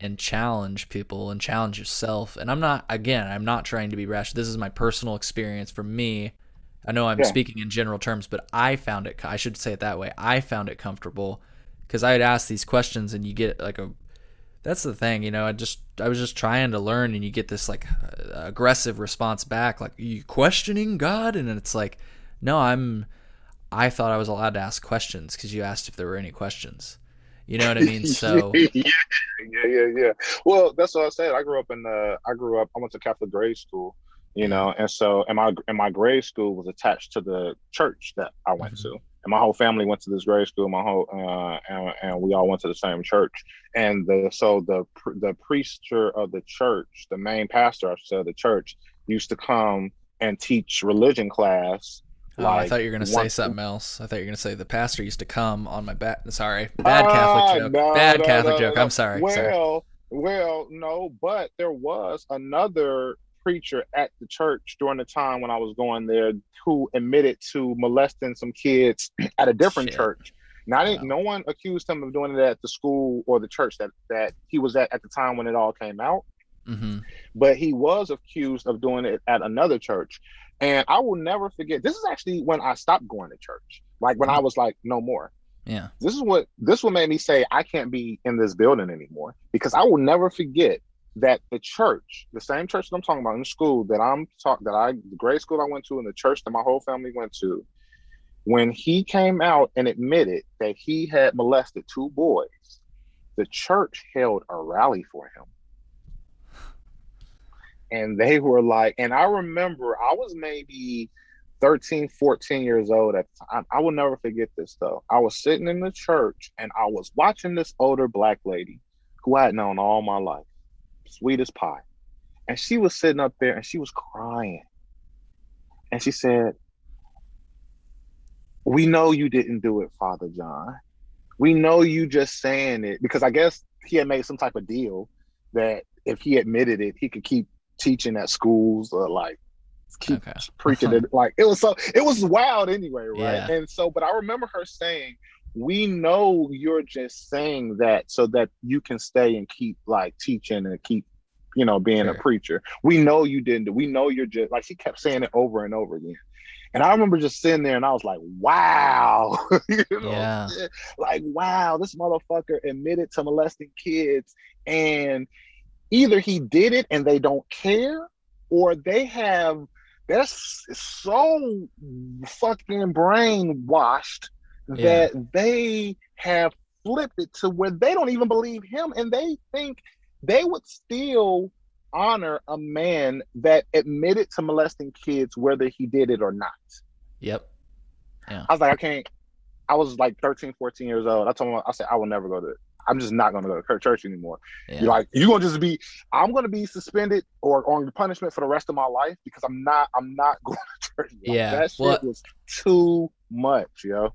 and challenge people and challenge yourself. And I'm not, again, I'm not trying to be rash. This is my personal experience for me. I know I'm Yeah. speaking in general terms, but I found it, I should say it that way. I found it comfortable because I had asked these questions and you get like a, that's the thing, you know, I just, I was just trying to learn and you get this like aggressive response back, like, Are you questioning God? And it's like, no, I'm, I thought I was allowed to ask questions because you asked if there were any questions. You know what I mean? So, yeah, yeah, yeah, yeah. Well, that's what I said. I grew up in uh, I grew up. I went to Catholic grade school, you know, and so and my and my grade school was attached to the church that I went Mm-hmm. to, and my whole family went to this grade school. My whole uh, and, and we all went to the same church. And the so the the preacher of the church, the main pastor, I should say, of the church, used to come and teach religion class. Oh, I thought you were going to say something else. I thought you were going to say the pastor used to come on my back. Sorry. Bad Catholic Ah, joke. no, Bad no, Catholic no, joke. I'm sorry. Well, sorry. well, no, but there was another preacher at the church during the time when I was going there who admitted to molesting some kids at a different Shit. church. Now, didn't, no one accused him of doing it at the school or the church that that he was at at the time when it all came out hmm but he was accused of doing it at another church. And I will never forget. This is actually when I stopped going to church. Like when I mm-hmm. was like, no more. Yeah. This is what this what made me say I can't be in this building anymore because I will never forget that the church, the same church that I'm talking about in school that I'm talk that I the grade school I went to and the church that my whole family went to, when he came out and admitted that he had molested two boys, the church held a rally for him and they were like and i remember i was maybe 13 14 years old at the time i will never forget this though. I was sitting in the church and i was watching this older black lady who i had known all my life sweet as pie and she was sitting up there and she was crying. And she said we know you didn't do it father john. We know you just saying it because i guess he had made some type of deal that if he admitted it he could keep teaching at schools or like keep Okay. preaching uh-huh. it like it was so it was wild anyway right? Yeah. and so but i remember her saying we know you're just saying that so that you can stay and keep like teaching and keep you know being a preacher. We know you didn't we know you're just like she kept saying it over and over again. And i remember just sitting there and i was like wow. You know? Yeah. like wow this motherfucker admitted to molesting kids and either he did it and they don't care or they have they're so fucking brainwashed Yeah. that they have flipped it to where they don't even believe him and they think they would still honor a man that admitted to molesting kids whether he did it or not Yep. I was like, I can't. I was like 13, 14 years old. I told him, I said, I will never go to. I'm just not going to go to church anymore. Yeah. You're like, you're gonna just be. I'm gonna be suspended or on punishment for the rest of my life because I'm not. I'm not going to church. Like, Yeah, that shit well- was too much, yo.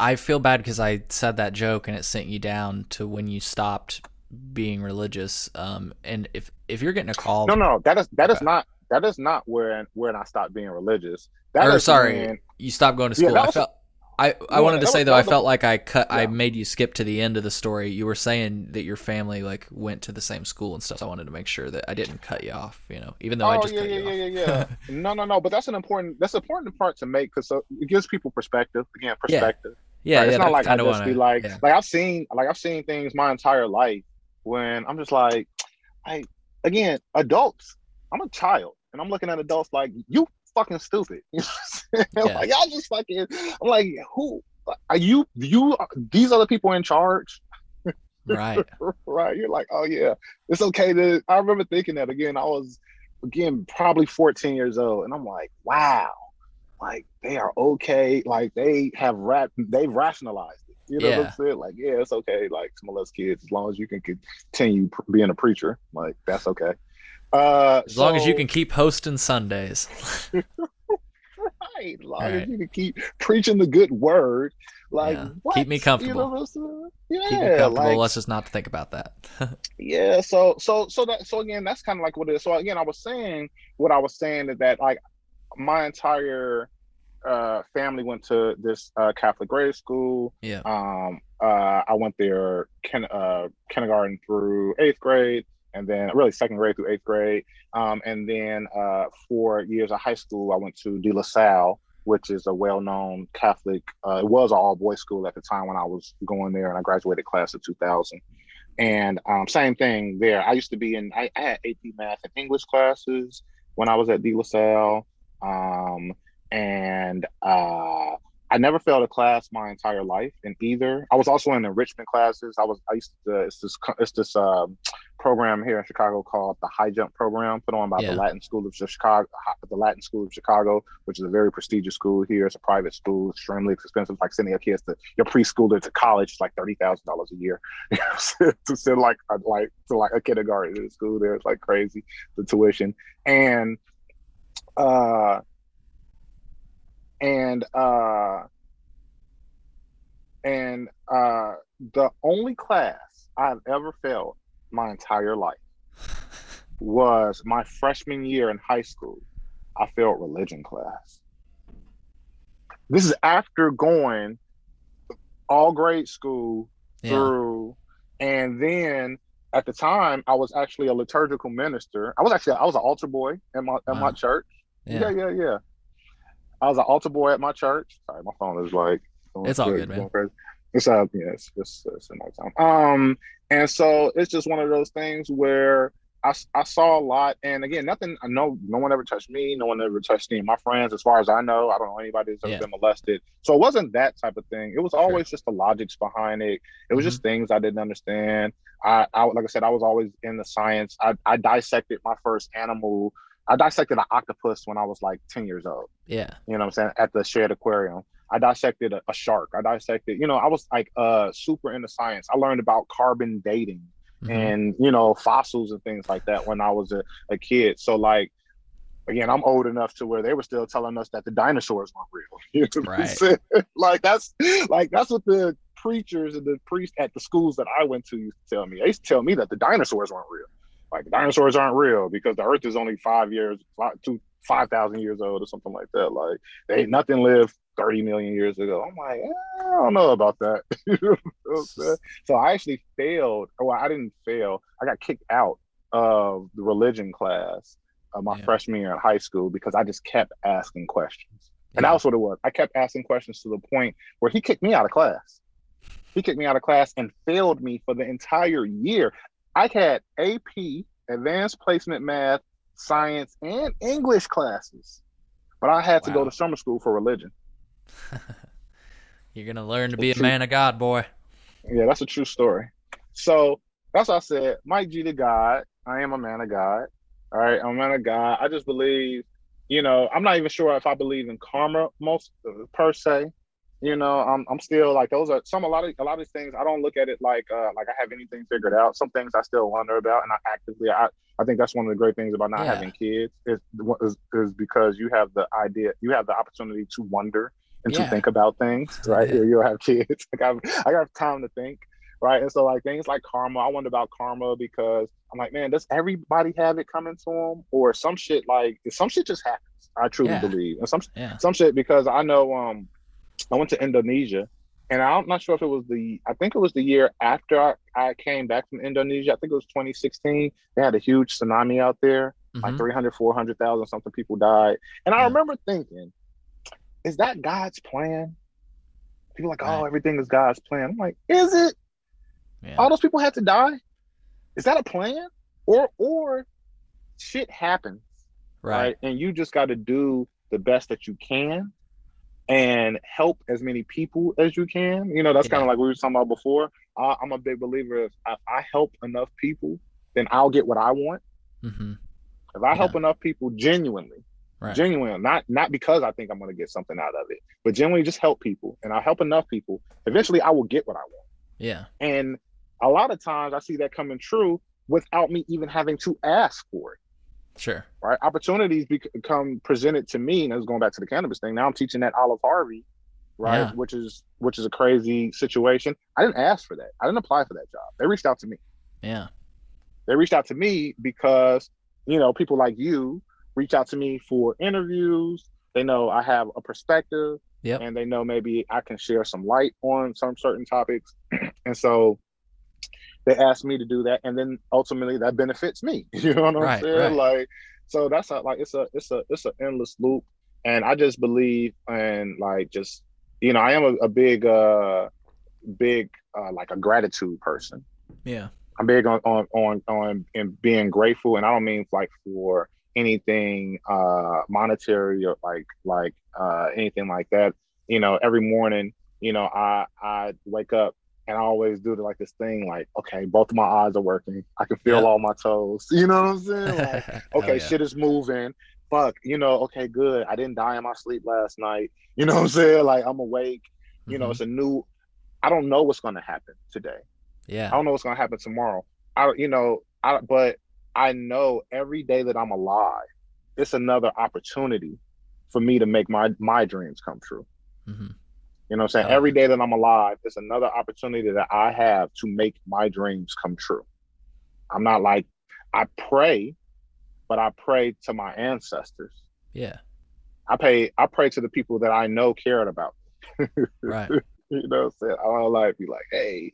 I feel bad because I said that joke and it sent you down to when you stopped being religious. Um, and if if you're getting a call, No, no, that is that is Okay. not that is not where when I stopped being religious. That or is sorry, when- you stopped going to school. that I felt. I, I Yeah, wanted to say though I felt like I cut I made you skip to the end of the story. You were saying that your family like went to the same school and stuff. So I wanted to make sure that I didn't cut you off. You know, even though I oh just yeah, yeah, yeah, yeah, yeah. no, no, no. But that's an important. That's an important part to make because uh, it gives people perspective. Again, perspective. yeah, Right? yeah. it's not like I just wanna- be like, yeah. like I've seen, like I've seen things my entire life when I'm just like, like again, adults. I'm a child, and I'm looking at adults like you fucking stupid. You know? Yeah. like y'all just fucking. I'm like, who are you? You these other people in charge, right. right? You're like, oh yeah, it's okay to. I remember thinking that again. I was again probably 14 years old, and I'm like, wow, like they are okay. Like they have rap, they've rationalized it. You know yeah. what I'm saying? Like, yeah, it's okay. Like to molest kids as long as you can continue being a preacher. Like that's okay. Uh, as so, long as you can keep hosting Sundays. right. As long right. as you can keep preaching the good word. Like yeah. keep me comfortable. You know yeah, keep me comfortable. Like, Let's just not think about that. yeah. So so so that so again, that's kind of like what it is. So again, I was saying what I was saying is that like my entire uh, family went to this uh, Catholic grade school. Yeah. Um, uh, I went there kin- uh, kindergarten through eighth grade, and then really second grade through eighth grade. Um, and then uh, four years of high school, I went to De La Salle, which is a well-known Catholic. Uh, it was an all-boys school at the time when I was going there, and I graduated class of 2000. And um, same thing there. I used to be in. I, I, had AP Math and English classes when I was at De La Salle. Um, and uh, I never failed a class my entire life in either. I was also in enrichment classes. I was I used to it's this it's this uh, program here in Chicago called the High Jump program, put on by yeah. the Latin School of Chicago, the Latin School of Chicago, which is a very prestigious school here. It's a private school, extremely expensive. Like sending your kids to your preschooler to college, is like thirty thousand dollars a year to send like a, like to like a kindergarten to the school there. It's like crazy the tuition and. uh and uh and uh the only class I've ever failed my entire life was my freshman year in high school. I failed religion class. This is after going all grade school yeah. through, and then at the time I was actually a liturgical minister. I was actually I was an altar boy at my at wow. my church. Yeah. yeah, yeah, yeah. I was an altar boy at my church. Sorry, my phone is like it's all good, man. It's uh yeah, it's it's, it's a nice time. Um, and so it's just one of those things where I, I saw a lot, and again, nothing. I know no one ever touched me. No one ever touched any of my friends, as far as I know. I don't know anybody that's ever yeah. been molested. So it wasn't that type of thing. It was always sure. just the logics behind it. It was mm-hmm. just things I didn't understand. I, I, like I said, I was always in the science. I, I dissected my first animal I dissected an octopus when I was like 10 years old. Yeah. You know what I'm saying? At the Shedd Aquarium. I dissected a, a shark. I dissected, you know, I was like uh super into science. I learned about carbon dating mm-hmm. and, you know, fossils and things like that when I was a, a kid. So like again, I'm old enough to where they were still telling us that the dinosaurs weren't real. You know right. like that's like that's what the preachers and the priests at the schools that I went to used to tell me. They used to tell me that the dinosaurs weren't real like dinosaurs aren't real because the earth is only five years five, two five thousand years old or something like that. Like they nothing lived 30 million years ago. I'm like eh, i don't know about that. So i actually failed. Well i didn't fail. I got kicked out of the religion class of my yeah. freshman year in high school because i just kept asking questions. And yeah. that was what it was. I kept asking questions to the point where he kicked me out of class. He kicked me out of class and failed me for the entire year. I had AP, advanced placement math, science, and English classes, but I had to go to summer school for religion. You're gonna learn to be a man of God, boy. Yeah, that's a true story. So that's what I said. Mike G to God. I am a man of God. All right, I'm a man of God. I just believe, you know, I'm not even sure if I believe in karma most uh, per se you know i'm, I'm still like those are some a lot of a lot of these things i don't look at it like uh like i have anything figured out. Some things i still wonder about and i actively i i think that's one of the great things about not yeah. having kids is, is is because you have the idea you have the opportunity to wonder and yeah. to think about things right? Yeah. you'll have kids. Like I've, i got time to think right? And so like things like karma i wonder about karma because i'm like man does everybody have it coming to them or some shit like some shit just happens i truly believe. And some some shit because i know um I went to Indonesia, and I'm not sure if it was the I think it was the year after I, I came back from Indonesia. I think it was 2016. They had a huge tsunami out there, mm-hmm. like 300, 400,000 something people died, and I remember thinking, is that God's plan? People like, right. oh, everything is God's plan. I'm like, is it? Yeah. All those people had to die. Is that a plan? Or or shit happens, right? right? And you just got to do the best that you can and help as many people as you can. You know, that's yeah. kind of like we were talking about before. I, am a big believer if, if, I help enough people, then I'll get what I want. Mm-hmm. If I yeah. help enough people genuinely, Right. Genuine, not not because I think I'm going to get something out of it, but genuinely just help people, and I help enough people. Eventually, I will get what I want. Yeah. And a lot of times, I see that coming true without me even having to ask for it. Sure. Right? Opportunities become presented to me, and it's going back to the cannabis thing. Now I'm teaching at Olive Harvey, right? Yeah. Which is which is a crazy situation. I didn't ask for that. I didn't apply for that job. They reached out to me. Yeah. They reached out to me because you know people like you reach out to me for interviews. They know I have a perspective, Yep. and they know maybe I can share some light on some certain topics, and so they asked me to do that, and then ultimately that benefits me. You know what I'm Right, saying? right. Like, so that's a, like it's a it's a it's an endless loop, and I just believe and like just you know I am a, a big uh big uh like a gratitude person. Yeah. I'm big on on on on in being grateful, and I don't mean like for anything uh monetary or like like uh anything like that. You know, every morning, you know, I I wake up and I always do the, like this thing like, okay, both of my eyes are working. I can feel Yeah. all my toes. You know what I'm saying? Like, okay, yeah. shit is moving. Fuck, you know, okay, good. I didn't die in my sleep last night. You know what I'm saying? Like I'm awake. You know, Mhm. it's a new I don't know what's gonna happen today. Yeah. I don't know what's gonna happen tomorrow. I you know, I but I know every day that I'm alive, it's another opportunity for me to make my my dreams come true. Mhm. You know what I'm saying? Oh, Every day that I'm alive, is another opportunity that I have to make my dreams come true. I'm not like I pray, but I pray to my ancestors. Yeah. I pay I pray to the people that I know cared about. Right. You know what I'm saying? I don't like be like, hey,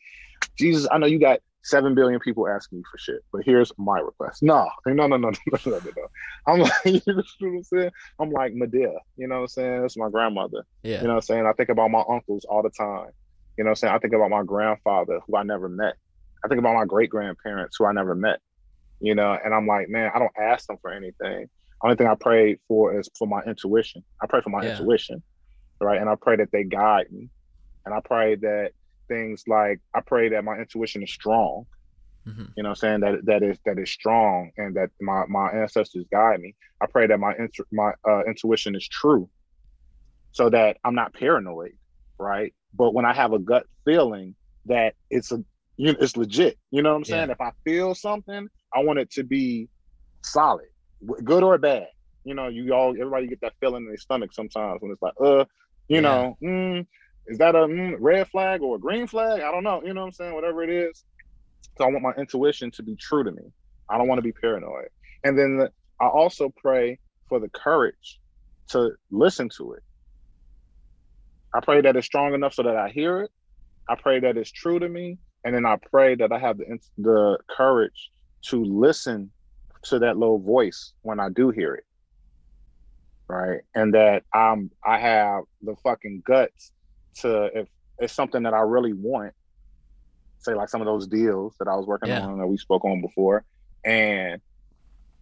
Jesus, I know you got seven billion people asking you for shit, but here's my request. No, no, no, no, no, no, no, no. no. I'm like, you know what I'm saying? I'm like Madea, you know what I'm saying? That's my grandmother. Yeah. You know what I'm saying? I think about my uncles all the time. You know what I'm saying? I think about my grandfather who I never met. I think about my great grandparents who I never met. You know, and I'm like, man, I don't ask them for anything. Only thing I pray for is for my intuition. I pray for my Yeah. intuition, right? And I pray that they guide me. And I pray that things like I pray that my intuition is strong. Mhm. You know, I'm saying that that is that is strong, and that my my ancestors guide me. I pray that my my uh, intuition is true, so that I'm not paranoid, right? But when I have a gut feeling that it's a you know, it's legit. You know what I'm saying? Yeah. If I feel something, I want it to be solid, good or bad. You know, you all everybody get that feeling in their stomach sometimes when it's like, uh, you Yeah. know, mm, is that a mm, red flag or a green flag? I don't know. You know what I'm saying? Whatever it is. So I want my intuition to be true to me. I don't want to be paranoid. And then the, I also pray for the courage to listen to it. I pray that it's strong enough so that I hear it. I pray that it's true to me, and then I pray that I have the the courage to listen to that little voice when I do hear it. Right, and that I'm I have the fucking guts to if it's something that I really want, say like some of those deals that I was working Yeah. on that we spoke on before, and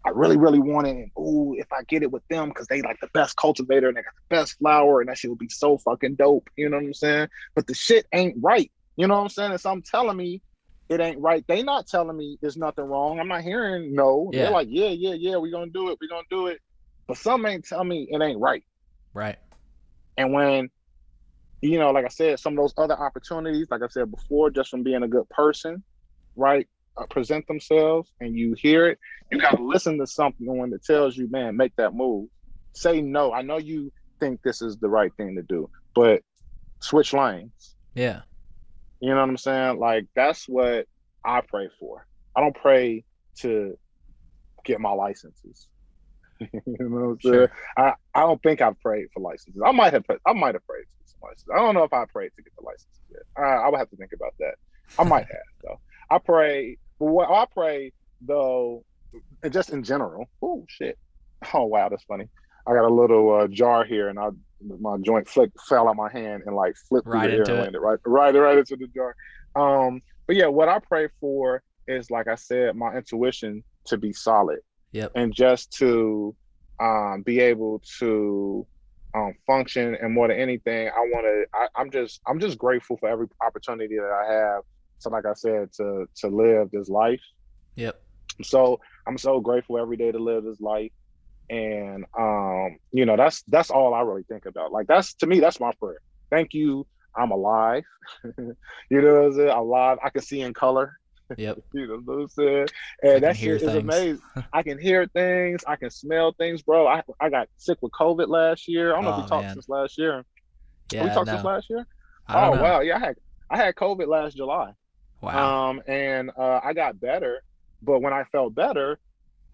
I really, really want it. And ooh, if I get it with them, because they like the best cultivator and they got the best flower, and that shit would be so fucking dope. You know what I'm saying? But the shit ain't right. You know what I'm saying? And some telling me it ain't right. They not telling me there's nothing wrong. I'm not hearing no. Yeah. They're like, yeah, yeah, yeah, we gonna do it. we gonna do it. But some ain't telling me it ain't right. Right. And when, you know, like I said, some of those other opportunities, like I said before, just from being a good person, right, uh, present themselves and you hear it, you got to listen to something when it tells you, man, make that move. Say no. I know you think this is the right thing to do, but switch lanes. Yeah. You know what I'm saying? Like, that's what I pray for. I don't pray to get my licenses. you know what I'm saying? I, I don't think I've prayed for licenses. I might have I might have prayed to get some licenses. I don't know if I prayed to get the license yet. I, I would have to think about that. I might have though. I pray, what I pray though, and just in general. Oh shit! Oh wow, that's funny. I got a little uh, jar here, and I my joint flick fell out my hand and like flipped Right through the air landed right right right into the jar. Um, but yeah, what I pray for is like I said, my intuition to be solid Yep. and just to um, be able to um, function and more than anything i want to i'm just i'm just grateful for every opportunity that i have so like i said to to live this life Yep. so i'm so grateful every day to live this life And um, you know, that's that's all I really think about. Like that's to me, that's my prayer. Thank you. I'm alive. you know what I'm saying? Alive. I can see in color. Yep. you know what I'm saying? And that shit is amazing. I can hear things. I can smell things, bro. I, I got sick with COVID last year. I don't know oh, if we talked man. since last year. Yeah, we talked no. since last year. Oh know. wow, yeah. I had I had COVID last July. Wow. Um, and uh, I got better, but when I felt better,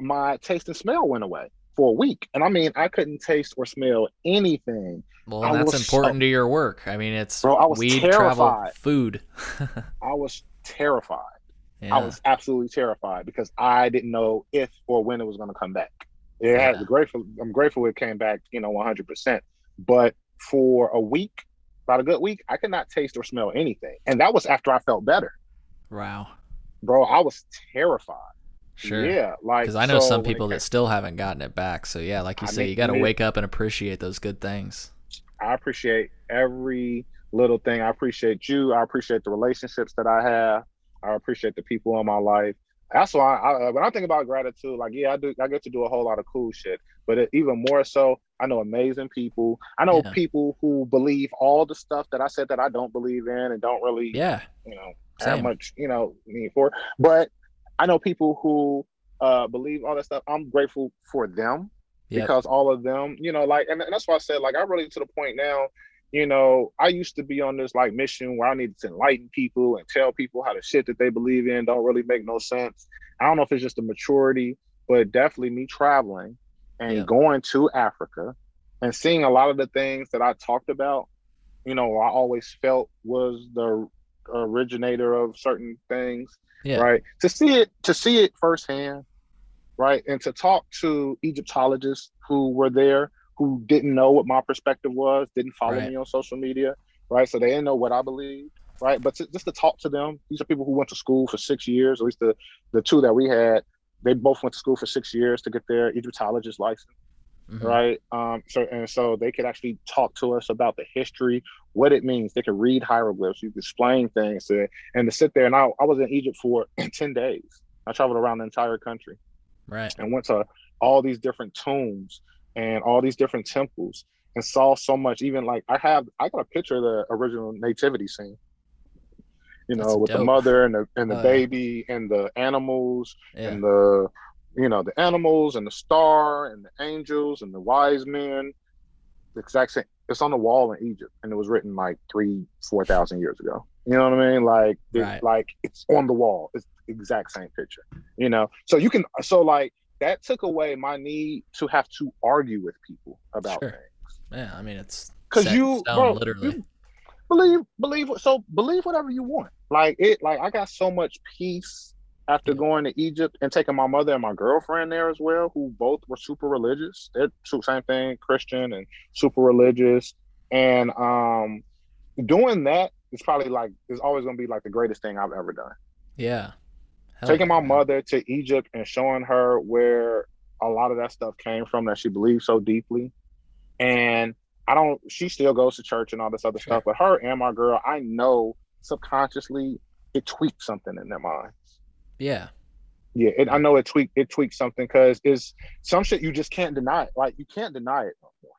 my taste and smell went away for a week. And I mean, I couldn't taste or smell anything. Well, I that's important so, to your work. I mean, it's bro, I was weed, terrified. travel, food. I was terrified. Yeah. I was absolutely terrified because I didn't know if or when it was going to come back. It yeah. had grateful. I'm grateful it came back, you know, 100. percent But for a week, about a good week, I could not taste or smell anything, and that was after I felt better. Wow, bro, I was terrified. Sure. Yeah, like because I know so some people that still haven't gotten it back. So yeah, like you I say, mean, you got to wake up and appreciate those good things. I appreciate every little thing. I appreciate you. I appreciate the relationships that I have. I appreciate the people in my life. That's why I, when I think about gratitude, like yeah, I do. I get to do a whole lot of cool shit, but it, even more so, I know amazing people. I know yeah. people who believe all the stuff that I said that I don't believe in and don't really, yeah, you know, Same. have much, you know, need for. But I know people who uh, believe all that stuff. I'm grateful for them yep. because all of them, you know, like, and, and that's why I said, like, I really to the point now you know, I used to be on this like mission where I needed to enlighten people and tell people how the shit that they believe in don't really make no sense. I don't know if it's just a maturity, but definitely me traveling and yeah. going to Africa and seeing a lot of the things that I talked about, you know, I always felt was the originator of certain things. Yeah. Right. To see it, to see it firsthand, right, and to talk to Egyptologists who were there who didn't know what my perspective was, didn't follow right. me on social media, right? So they didn't know what I believe, right? But to, just to talk to them, these are people who went to school for six years, at least the, the two that we had, they both went to school for six years to get their Egyptologist license. Mm-hmm. Right. Um, so and so they could actually talk to us about the history, what it means. They could read hieroglyphs, you could explain things to, and to sit there. And I, I was in Egypt for 10 days. I traveled around the entire country. Right. And went to all these different tombs and all these different temples and saw so much. Even like I have, I got a picture of the original nativity scene. You know, That's with dope. the mother and the and the uh, baby and the animals yeah. and the you know the animals and the star and the angels and the wise men. The exact same. It's on the wall in Egypt, and it was written like three, four thousand years ago. You know what I mean? Like, right. like it's on the wall. It's the exact same picture. You know, so you can. So like, that took away my need to have to argue with people about sure. things. Yeah, I mean it's because you, bro, literally you believe believe so believe whatever you want. Like it, like I got so much peace after yeah. going to Egypt and taking my mother and my girlfriend there as well, who both were super religious. They're same thing, Christian and super religious, and um, doing that is probably like is always gonna be like the greatest thing I've ever done. Yeah, Hell taking my mother to Egypt and showing her where a lot of that stuff came from that she believes so deeply. And I don't, she still goes to church and all this other sure. stuff, but her and my girl, I know subconsciously it tweaks something in their minds. Yeah. Yeah, it, I know it tweaked it tweaked something because it's some shit you just can't deny it. Like you can't deny it no more.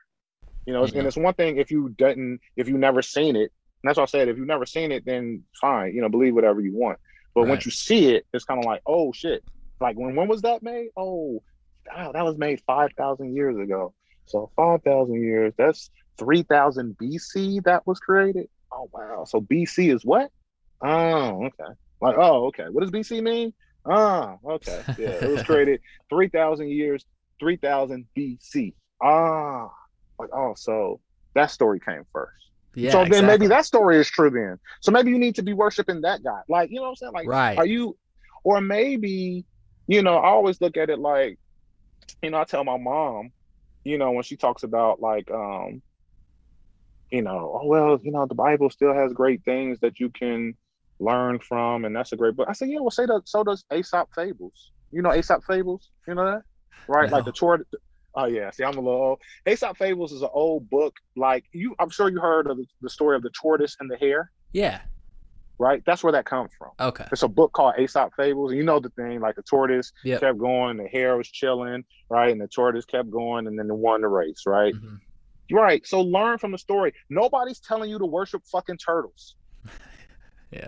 You know, yeah. and it's one thing if you didn't, if you never seen it. And that's what I said. If you've never seen it, then fine. You know, believe whatever you want. But right. once you see it, it's kind of like, oh shit. Like when when was that made? Oh, wow, that was made five thousand years ago. So five thousand years, that's three thousand BC that was created. Oh wow. So BC is what? Oh, okay. Like, oh, okay. What does BC mean? Ah, okay. Yeah, it was created three thousand years, three thousand BC. Ah, like oh, so that story came first. Yeah, so then exactly. maybe that story is true then. So maybe you need to be worshiping that guy. Like, you know what I'm saying? Like, right. are you, or maybe, you know, I always look at it like, you know, I tell my mom, you know, when she talks about like, um, you know, oh, well, you know, the Bible still has great things that you can learn from, and that's a great book. I said, yeah, well, say that. So does Aesop Fables. You know Aesop Fables? You know that, right? No. Like the Tor- Oh yeah, see, I'm a little old. Aesop Fables is an old book. Like you, I'm sure you heard of the, story of the tortoise and the hare. Yeah. right? That's where that comes from. Okay. It's a book called Aesop Fables, and you know the thing, like the tortoise Yep. kept going, the hare was chilling, right, and the tortoise kept going, and then it won the race, right? Mhm. Right. So learn from the story. Nobody's telling you to worship fucking turtles. Yeah.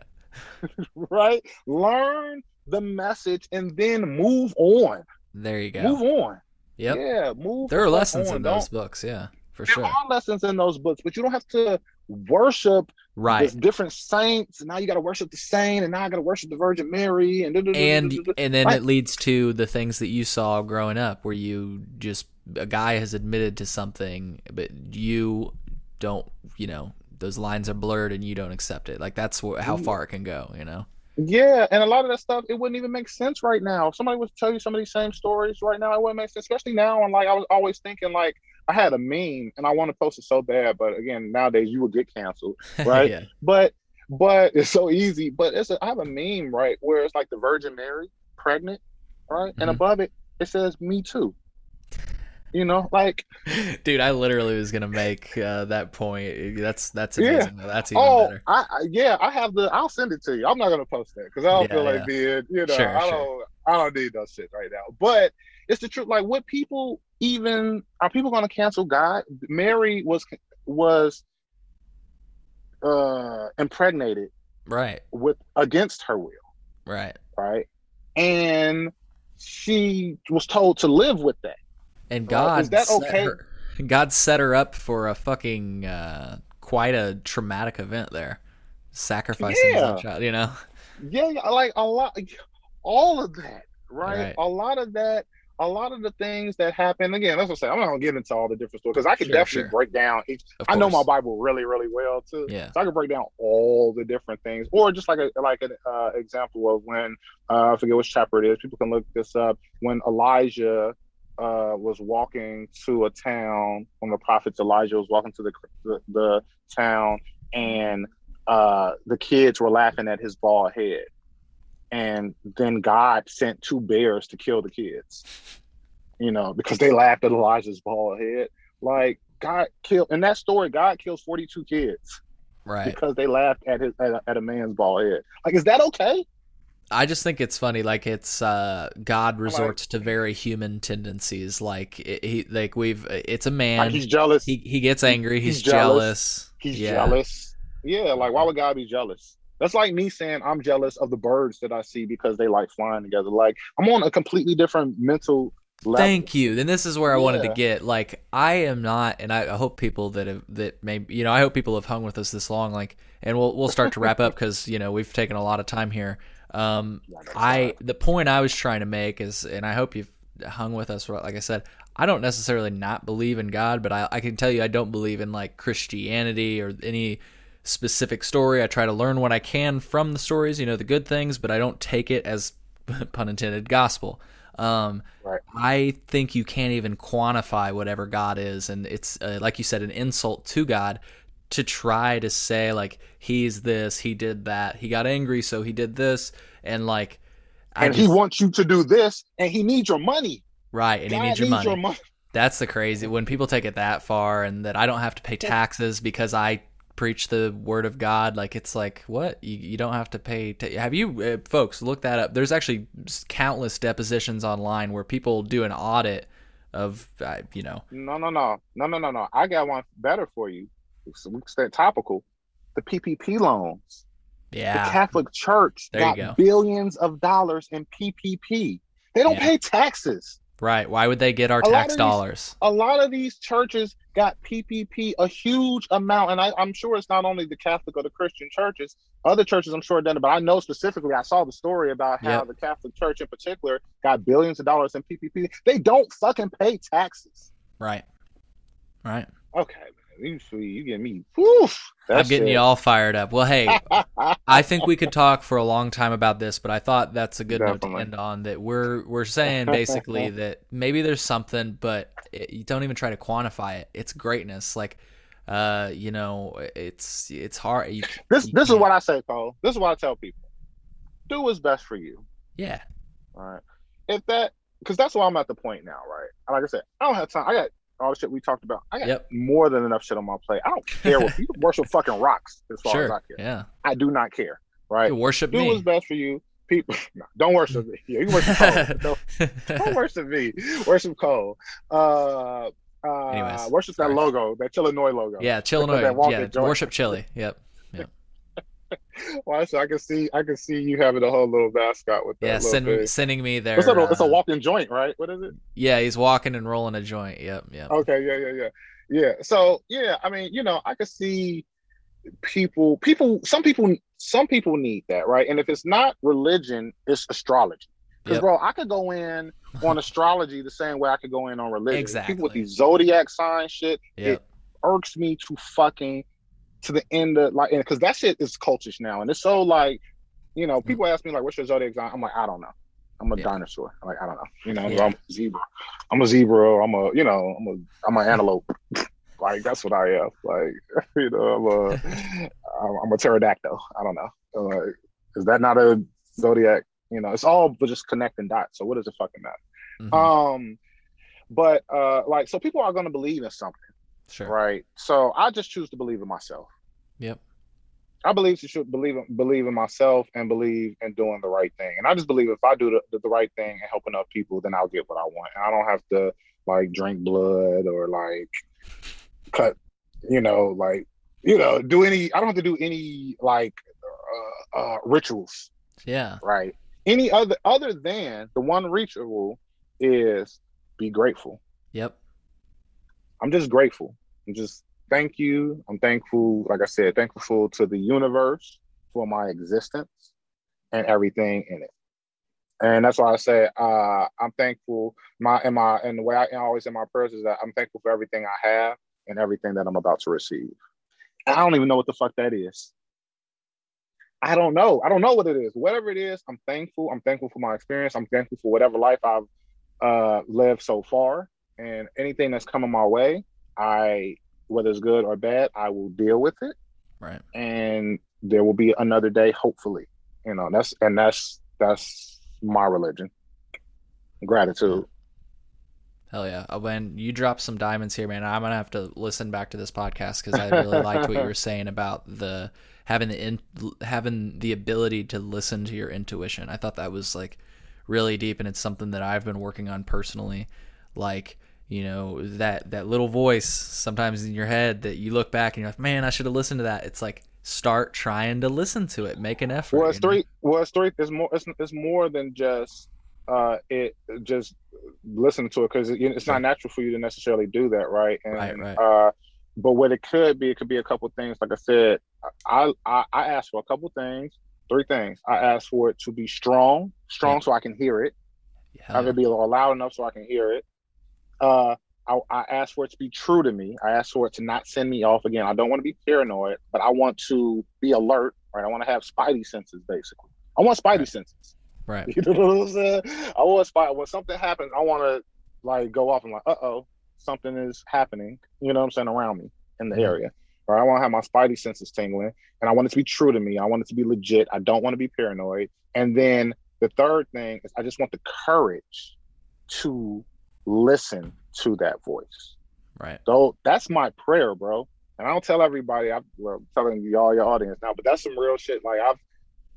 right? Learn the message and then move on. There you go. Move on. Yep. Yeah, move. There are lessons on. in Don't- those books. Yeah, for There sure. There are lessons in those books, but you don't have to worship Right. different saints. And now you got to worship the saint, and now I got to worship the Virgin Mary, and and and then Right. it leads to the things that you saw growing up where you just a guy has admitted to something but you don't you know those lines are blurred and you don't accept it like that's wh- how far it can go you know Yeah, and a lot of that stuff it wouldn't even make sense right now. If somebody was to tell you some of these same stories right now, it wouldn't make sense. Especially now, and like I was always thinking, like I had a meme, and I want to post it so bad, but again, nowadays you would get canceled, right? yeah But but it's so easy. But it's a, I have a meme right where it's like the Virgin Mary pregnant, right, and Mhm. above it it says "Me too." You know, like dude i literally was gonna make uh, that point that's that's amazing though. that's even oh, better I, I yeah, I have the. I'll send it to you. I'm not gonna post that because I don't Yeah, feel yeah. like being, you know, Sure, I sure. don't, I don't need that shit right now. But it's the truth. Like, what people even are people gonna cancel God? Mary was was uh impregnated right with against her will, right right? And she was told to live with that. And god that set okay? her, god set her up for a fucking uh quite a traumatic event there sacrificing his own child you know Yeah, yeah, like a lot, all of that, right? Right. A lot of that, a lot of the things that happen. Again, that's what I'm saying. I'm not gonna get into all the different stories because I could Sure, definitely sure. break down each. I know my. Bible really, really well too. Yeah. So I can break down all the different things, or just like a like an uh, example of when uh, I forget which chapter it is. People can look this up. When Elijah uh, was walking to a town, when the prophet Elijah was walking to the the, the town, and uh, the kids were laughing at his bald head, and then God sent two bears to kill the kids. You know, because they laughed at Elijah's bald head. Like God killed in that story, God kills forty two kids right because they laughed at his at a, at a man's bald head. Like, is that okay? I just think it's funny. Like it's uh, God resorts to very human tendencies. Like it, he, like we've. It's a Like man. he's jealous. he he gets angry. He's, he's jealous. jealous. he's yeah. jealous. Yeah, like why would God be jealous? That's like me saying I'm jealous of the birds that I see because they like flying together. Like I'm on a completely different mental level. Thank you. Then this is where I wanted to get. Like I am not, and I, I hope people that have that maybe you know I hope people have hung with us this long. Like, and we'll we'll start to wrap up because you know we've taken a lot of time here. Um, I the point I was trying to make is, and I hope you've hung with us. Like I said, I don't necessarily not believe in God, but I, I can tell you I don't believe in like Christianity or any specific story. I try to learn what I can from the stories, you know, the good things, but I don't take it as pun intended gospel. Um, Right. I think you can't even quantify whatever God is, and it's uh, like you said, an insult to God to try to say like he's this, he did that, he got angry, so he did this, and like, I and just, he wants you to do this, and he needs your money. right, and God he needs your needs money. your money. That's the crazy when people take it that far, and that I don't have to pay taxes because I preach the word of God. Like it's like what you, you don't have to pay. have you uh, folks look that up? There's actually countless depositions online where people do an audit of uh, you know No, no, no, no, no, no, no. I got one better for you. So we can stay topical. The PPP loans. yeah The Catholic Church There got go. billions of dollars in PPP. They don't Yeah. pay taxes. right. Why would they get our A tax these- dollars? A lot of these churches got PPP, a huge amount, and I, I'm sure it's not only the Catholic or the Christian churches. Other churches, I'm sure, done it, but I know specifically. I saw the story about how Yep. the Catholic Church, in particular, got billions of dollars in PPP. They don't fucking pay taxes. Right, right. Okay, man, you see, you get me. Woof, I'm getting you all fired up. Well, hey, I think we could talk for a long time about this, but I thought that's a good note to end on. That we're we're saying basically that maybe there's something, but it, you don't even try to quantify it. It's greatness, like uh, you know, it's it's hard. You, This you this is can't- what I say, Cole. This is what I tell people: do what's best for you. yeah, All right. If that, because that's why I'm at the point now, right? Like I said, I don't have time. I got all the shit we talked about. I got Yep. more than enough shit on my plate. I don't care what people worship fucking rocks as far as I care. yeah, I do not care. right? You worship do me. what's best for you. People, no, don't worship me. Yeah, you worship Cole. don't, don't worship me. Worship Cole. Uh, uh, Anyways, worship sorry. that logo, that Chillinois logo. yeah, Chillinois. that Yeah, worship chili. Yep. Well, I can see, I can see you having a whole little mascot with that. Yeah, send, sending me there. It's a, it's a uh, walking joint, right? What is it? Yeah, he's walking and rolling a joint. Yep, yep. Okay, yeah, yeah, yeah, yeah. So yeah, I mean, you know, I can see people, people, some people, some people need that, right? And if it's not religion, it's astrology. Because Yep. bro, I could go in on astrology the same way I could go in on religion. Exactly people with these zodiac sign shit, Yep. it irks me to fucking to the end of like, because that shit is cultish now, and it's so like, you know, people ask me like, "What's your zodiac sign?" I'm like, I don't know. I'm a Yeah. dinosaur. I'm like, I don't know. You know, Yeah. I'm a zebra. I'm a zebra. I'm a, you know, I'm a, I'm an antelope. like that's what I am. Like, you know, I'm a, I'm- a pterodactyl. I don't know. I'm Like, is that not a zodiac? You know, it's all but just connecting dots. So what does it fucking matter? Mhm. Um, but uh, like, so people are gonna believe in something, sure. right? So I just choose to believe in myself. Yep. I believe to should believe in, believe in myself and believe in doing the right thing. And I just believe if I do the, the right thing and help enough people, then I'll get what I want. And I don't have to like drink blood or like cut, you know, like you know, do any. I don't have to do any like uh, uh, rituals, Yeah. right? Any other other than the one ritual is be grateful. Yep. I'm just grateful. I'm just thank you. I'm thankful, like I said, thankful to the universe for my existence and everything in it. And that's why I say uh, I'm thankful. My and my and the way I always in my prayers is that I'm thankful for everything I have and everything that I'm about to receive. And I don't even know what the fuck that is. I don't know. I don't know what it is. Whatever it is, I'm thankful. I'm thankful for my experience. I'm thankful for whatever life I've uh, lived so far. And anything that's coming my way, I whether it's good or bad, I will deal with it. Right. And there will be another day, hopefully. You know, that's and that's that's my religion. Gratitude. Hell yeah. Uh, When you drop some diamonds here, man, I'm gonna have to listen back to this podcast because I really liked what you were saying about the having the in, having the ability to listen to your intuition. I thought that was like really deep, and it's something that I've been working on personally. Like you know that that little voice sometimes in your head that you look back and you're like, man, I should have listened to that. It's like start trying to listen to it, make an effort. Well, it's you know? three. Well, it's three. It's more. It's, it's more than just uh it just listen to it because it, it's not natural for you to necessarily do that, right? And Right, right. uh, but what it could be, it could be a couple things. Like I said, I I, I asked for a couple things, three things. I asked for it to be strong, strong, Yeah. so I can hear it. Hell I could be loud enough so I can hear it. Uh, I, I asked for it to be true to me. I ask for it to not send me off again. I don't want to be paranoid, but I want to be alert. Right? I want to have spidey senses, basically. I want spidey Right. senses. right. You know what I'm saying? I want spidey. When something happens, I want to like go off and like, uh oh, something is happening. You know what I'm saying around me in the area. Or I want to have my spidey senses tingling, and I want it to be true to me. I want it to be legit. I don't want to be paranoid. And then the third thing is I just want the courage to listen to that voice. Right. So that's my prayer, bro. And I don't tell everybody. I'm well, telling you all your audience now, but that's some real shit. Like I've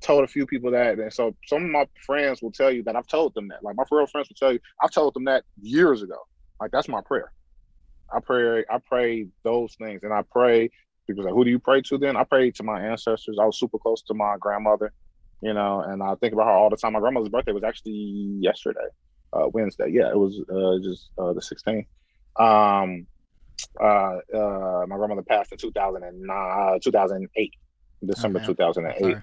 told a few people that, and so some of my friends will tell you that I've told them that. Like my real friends will tell you I've told them that years ago. Like that's my prayer. I pray. I pray those things, and I pray. People say, "Who do you pray to?" Then I pray to my ancestors. I was super close to my grandmother, you know, and I think about her all the time. My grandmother's birthday was actually yesterday, uh, Wednesday. Yeah, it was uh, just uh, the 16th. Um, uh, uh, my grandmother passed in 2009, 2008, December man. 2008.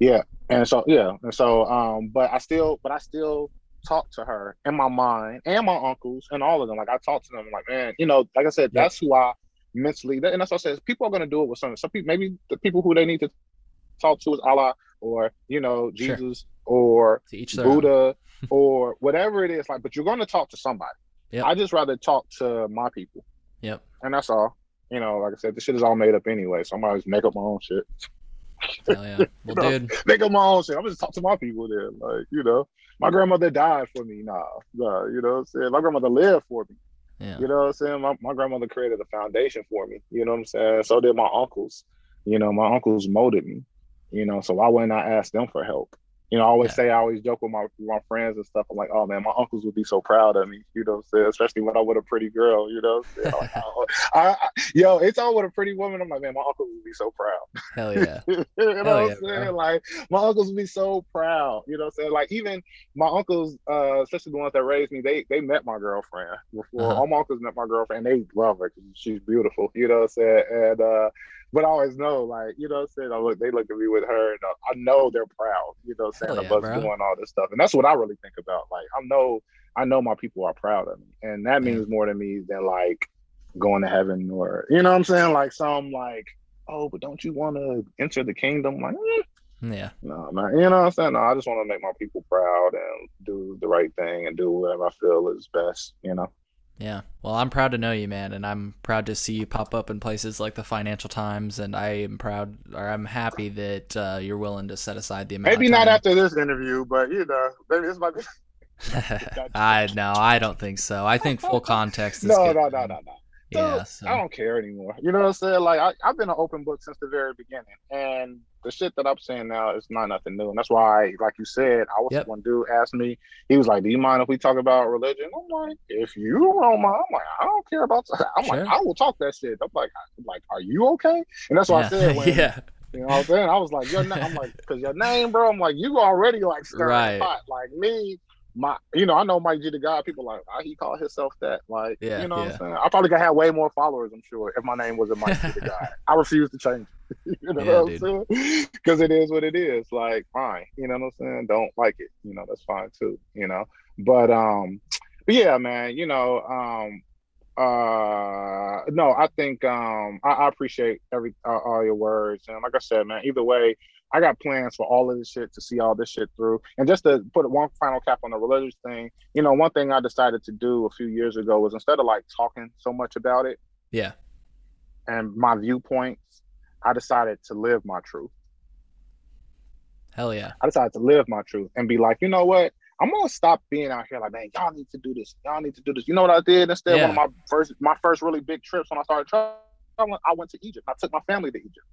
Yeah, and so yeah, and so um, but I still, but I still talk to her in my mind and my uncles and all of them. Like I talk to them, like man, you know, like I said, Yeah. that's who I mentally. And that's what I said. People are gonna do it with some. Some people, maybe the people who they need to talk to is Allah or you know Sure. Jesus or To each their. Buddha or whatever it is. Like, but you're gonna talk to somebody. Yep. I just rather talk to my people, Yep. and that's all. You know, like I said, this shit is all made up anyway. So I'm always make up my own shit. Hell yeah. Well, No. dude. make up my own shit. I'm just talk to my people there. Like, you know, my grandmother died for me. Nah, nah, you know what I'm saying? My grandmother lived for me. Yeah. You know what I'm saying? My, my grandmother created a foundation for me. You know what I'm saying? So did my uncles. You know, my uncles molded me. You know, so why wouldn't I ask them for help? You know, I always yeah. say, I always joke with my with my friends and stuff. I'm like, oh man, my uncles would be so proud of me. You know what I'm saying? Especially when I'm with a pretty girl. You know what I'm saying? like, oh, I, I, yo, it's all with a pretty woman. I'm like, man, my uncles would be so proud. Hell yeah. you know Hell what I'm saying? Bro. Like, my uncles would be so proud. You know what I'm saying? Like, even my uncles, uh, especially the ones that raised me, they they met my girlfriend before. Uh-huh. All my uncles met my girlfriend, they love her because she's beautiful. You know what I'm saying? And uh, but I always know, like, you know what I'm saying? I look, they look at me with her, and uh, I know they're proud, you know what I'm saying, yeah, of us bro. doing all this stuff. And that's what I really think about. Like, I know, I know my people are proud of me. And that means more to me than like going to heaven or, you know what I'm saying? Like, some like, oh, but don't you want to enter the kingdom? Like, eh. yeah. No, man. You know what I'm saying? No, I just want to make my people proud and do the right thing and do whatever I feel is best, you know? Yeah. Well, I'm proud to know you, man, and I'm proud to see you pop up in places like the Financial Times, and I am proud, or I'm happy that uh, you're willing to set aside the amount. Maybe not after this interview, but you know, maybe this might be. I no, I don't think so. I think full context. no, no, no, no, no, no yeah, so. I don't care anymore. You know what I'm saying? Like I, have been an open book since the very beginning, and the shit that I'm saying now is not nothing new. And that's why, like you said, I was yep. one dude asked me. He was like, "Do you mind if we talk about religion?" I'm like, "If you don't mind," I'm like, "I don't care about." That. I'm sure. like, "I will talk that shit." I'm like, I'm "Like, are you okay?" And that's what yeah. I said. When, yeah. You know what I'm saying? I was like, your name. I'm like, because your name, bro. I'm like, you already like stirring right. pot. Like me, my you know, I know Mike G the God, people like oh, he called himself that. Like, yeah, you know yeah. what I'm saying? I probably could have way more followers, I'm sure, if my name wasn't Mike G the God. I refuse to change it. you know yeah, what I'm dude. saying? Because it is what it is. Like, fine. You know what I'm saying? Don't like it. You know, that's fine too, you know. But um but yeah, man, you know, um uh no i think um i, I appreciate every uh, all your words and like i said man either way I got plans for all of this shit to see all this shit through. And just to put one final cap on the religious thing, you know, one thing I decided to do a few years ago was instead of like talking so much about it, yeah, and my viewpoints, I decided to live my truth. Hell yeah. I decided to live my truth and be like, you know what? I'm gonna stop being out here like, man, y'all need to do this. Y'all need to do this. You know what I did instead? Yeah. One of my first, my first really big trips when I started traveling, I went to Egypt. I took my family to Egypt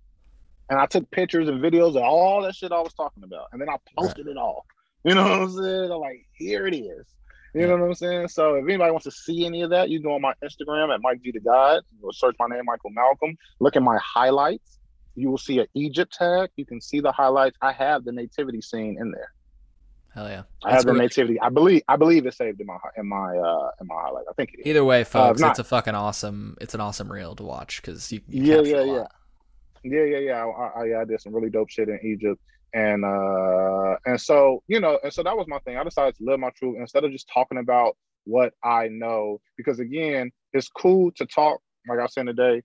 and I took pictures and videos of all that shit I was talking about, and then I posted right. it all. You know what I'm saying? I'm like, here it is. You yeah. know what I'm saying? So if anybody wants to see any of that, you go on my Instagram at Mike G the God. You'll search my name, Michael Malcolm. Look at my highlights. You will see an Egypt tag. You can see the highlights. I have the nativity scene in there. Hell yeah! I have the nativity. I believe. I believe it's saved in my in my uh in my highlight. I think it is. Either way, uh, folks, uh, it's a fucking awesome. It's an awesome reel to watch because you, you yeah yeah yeah. Yeah, yeah, yeah. I, I, I did some really dope shit in Egypt, and uh, and so you know, and so that was my thing. I decided to live my truth instead of just talking about what I know, because again, it's cool to talk. Like I was saying today,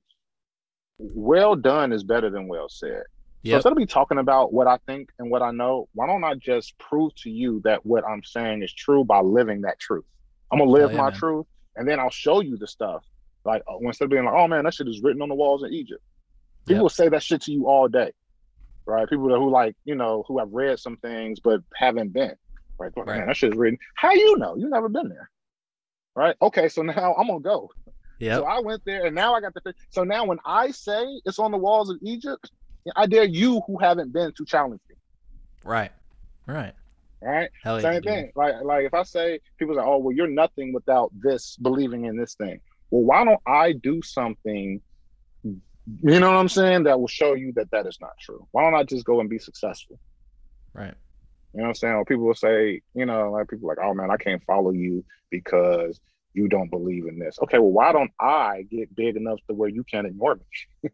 well done is better than well said. Yep. So instead of me talking about what I think and what I know, why don't I just prove to you that what I'm saying is true by living that truth? I'm gonna live yeah, my man. truth, and then I'll show you the stuff. Like uh, instead of being like, "Oh man, that shit is written on the walls in Egypt," People yep. say that shit to you all day, right? People who like, you know, who have read some things but haven't been, right? Oh, right. Man, that shit's written. How you know? You never been there, right? Okay, so now I'm gonna go. Yeah. So I went there, and now I got the. So now when I say it's on the walls of Egypt, I dare you who haven't been to challenge me. Right. Right. Right. Hell Same yeah, thing. Dude. Like like if I say people say, "Oh, well, you're nothing without this believing in this thing." Well, why don't I do something you know what I'm saying? That will show you that that is not true. Why don't I just go and be successful? Right. You know what I'm saying? Or people will say, you know, like people like, oh man, I can't follow you because you don't believe in this. Okay, well, why don't I get big enough to where you can't ignore me?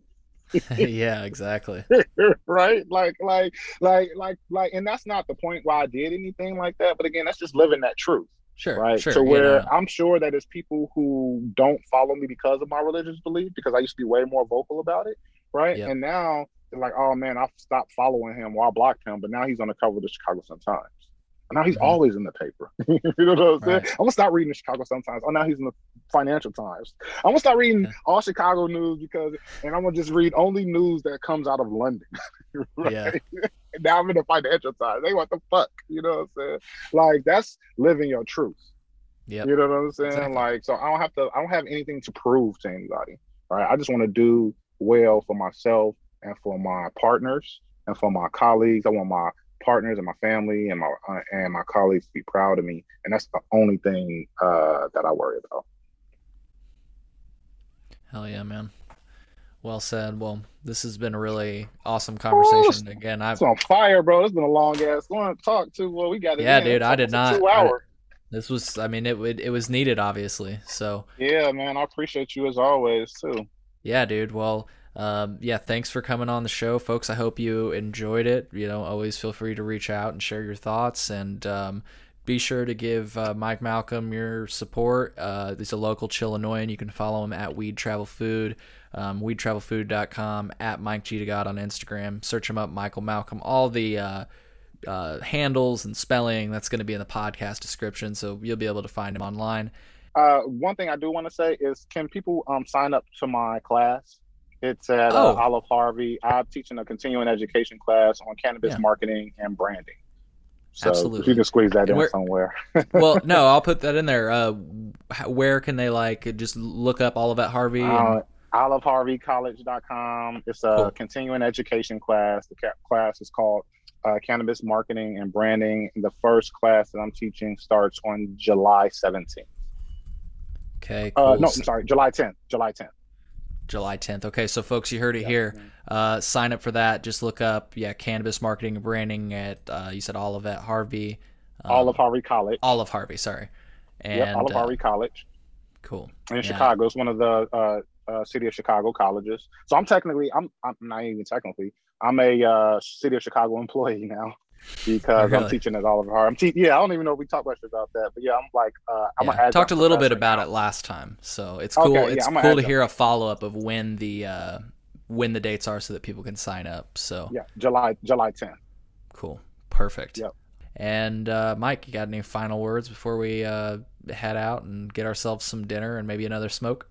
yeah, exactly. right? Like, like, like, like, like, and that's not the point why I did anything like that. But again, that's just living that truth. Sure. Right. Sure, so where yeah. I'm sure that there's people who don't follow me because of my religious belief, because I used to be way more vocal about it. Right. Yep. And now they're like, oh man, I stopped following him or I blocked him, but now he's on the cover of the Chicago Sun Times. Now he's mm-hmm. always in the paper. you know what I'm saying? Right. I'm gonna stop reading the Chicago sometimes. Times. Oh, now he's in the Financial Times. I'm gonna start reading all Chicago news because, and I'm gonna just read only news that comes out of London. right? Yeah. now I'm in the Financial Times. They what the fuck? You know what I'm saying? Like that's living your truth. Yeah. You know what I'm saying? Exactly. Like, so I don't have to. I don't have anything to prove to anybody. Right. I just want to do well for myself and for my partners and for my colleagues. I want my partners and my family and my uh, and my colleagues to be proud of me, and that's the only thing uh, that I worry about. Hell yeah, man. Well said. Well, this has been a really awesome conversation. Again, I've it's on fire, bro. It's been a long ass one to talk to. Well, we got it. Yeah, dude. I did not. Two hour. This was. I mean, it it, it was needed, obviously. So. Yeah, man. I appreciate you as always too. Yeah, dude. Well, um, yeah, thanks for coming on the show, folks. I hope you enjoyed it. You know, always feel free to reach out and share your thoughts. And um, be sure to give uh, Mike Malcolm your support. Uh, he's a local Chillinoisan. You can follow him at Weed Travel Food, um, weedtravelfood.com, at Mike G the God on Instagram. Search him up, Michael Malcolm. All the uh, uh, handles and spelling that's going to be in the podcast description, so you'll be able to find him online. Uh, one thing I do want to say is, can people um, sign up to my class? It's at uh, Oh. Olive Harvey. I'm teaching a continuing education class on cannabis Yeah. marketing and branding. So Absolutely. you can squeeze that in where- somewhere. well, no, I'll put that in there. Uh, where can they like just look up Olive of that Harvey? and- Uh, OliveHarveyCollege.com. It's a Cool. continuing education class. The class is called uh, Cannabis Marketing and Branding. The first class that I'm teaching starts on July 17th. okay, cool. Uh, no, I'm sorry, July 10th. July 10th. July 10th. Okay, so folks, you heard it here. Uh, sign up for that. Just look up, yeah, cannabis marketing and branding at uh, you said Olivet Harvey. Um, Olive Harvey College. Olive Harvey, sorry. And yep, Olive uh, Harvey College cool. in Yeah. Chicago. It's one of the uh, uh, city of Chicago colleges. So I'm technically, I'm, I'm not even technically, I'm a uh, city of Chicago employee now because Really? I'm teaching at Olive Harvey. I'm te- yeah, I don't even know if we talked much about that, but yeah, I'm like, uh, I'm Yeah, talked a little bit about now. it last time, so it's cool. Okay, it's I'm cool to hear a follow up of when the uh, when the dates are, so that people can sign up. So Yeah, July July 10th. cool, perfect. Yep. And uh, Mike, you got any final words before we uh, head out and get ourselves some dinner and maybe another smoke?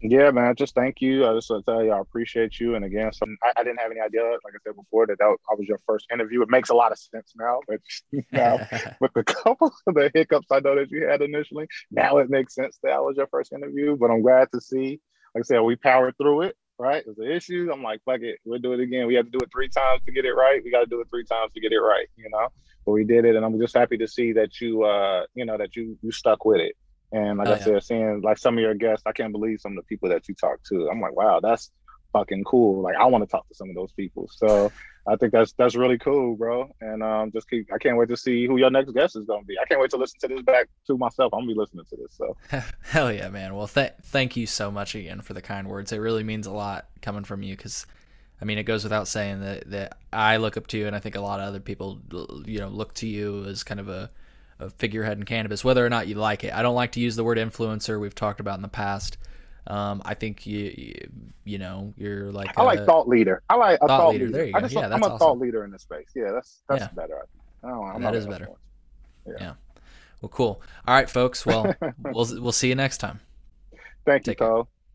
Yeah, man. Just thank you. I just want to tell you, I appreciate you. And again, some, I, I didn't have any idea, like I said before, that, that I was your first interview. It makes a lot of sense now, but now with the couple of the hiccups I know that you had initially, now it makes sense that I was your first interview. But I'm glad to see, like I said, we powered through it. Right, there's an issue. I'm like, fuck it, we'll do it again. We had to do it three times to get it right. We got to do it three times to get it right. You know, but we did it, and I'm just happy to see that you, uh, you know, that you you stuck with it. And like Oh, I yeah. said, seeing like some of your guests, I can't believe some of the people that you talk to. I'm like, wow, that's fucking cool. Like I want to talk to some of those people. So I think that's that's really cool, bro. And um, just keep. I can't wait to see who your next guest is gonna be. I can't wait to listen to this back to myself. I'm gonna be listening to this. So Hell yeah, man. Well, th- thank you so much again for the kind words. It really means a lot coming from you because, I mean, it goes without saying that, that I look up to you, and I think a lot of other people, you know, look to you as kind of a, a figurehead in cannabis, whether or not you like it. I don't like to use the word influencer. We've talked about in the past. Um, I think you, you, you know, you're like I like thought leader. I like a Thought thought, leader. leader. There you I go. just, Yeah, I'm that's a awesome. thought leader in this space. Yeah, that's that's Yeah. better. I. I That is better. influencer. Yeah. Well, cool. All right, folks. Well, we'll we'll see you next time. Thank you, Take care. Cole.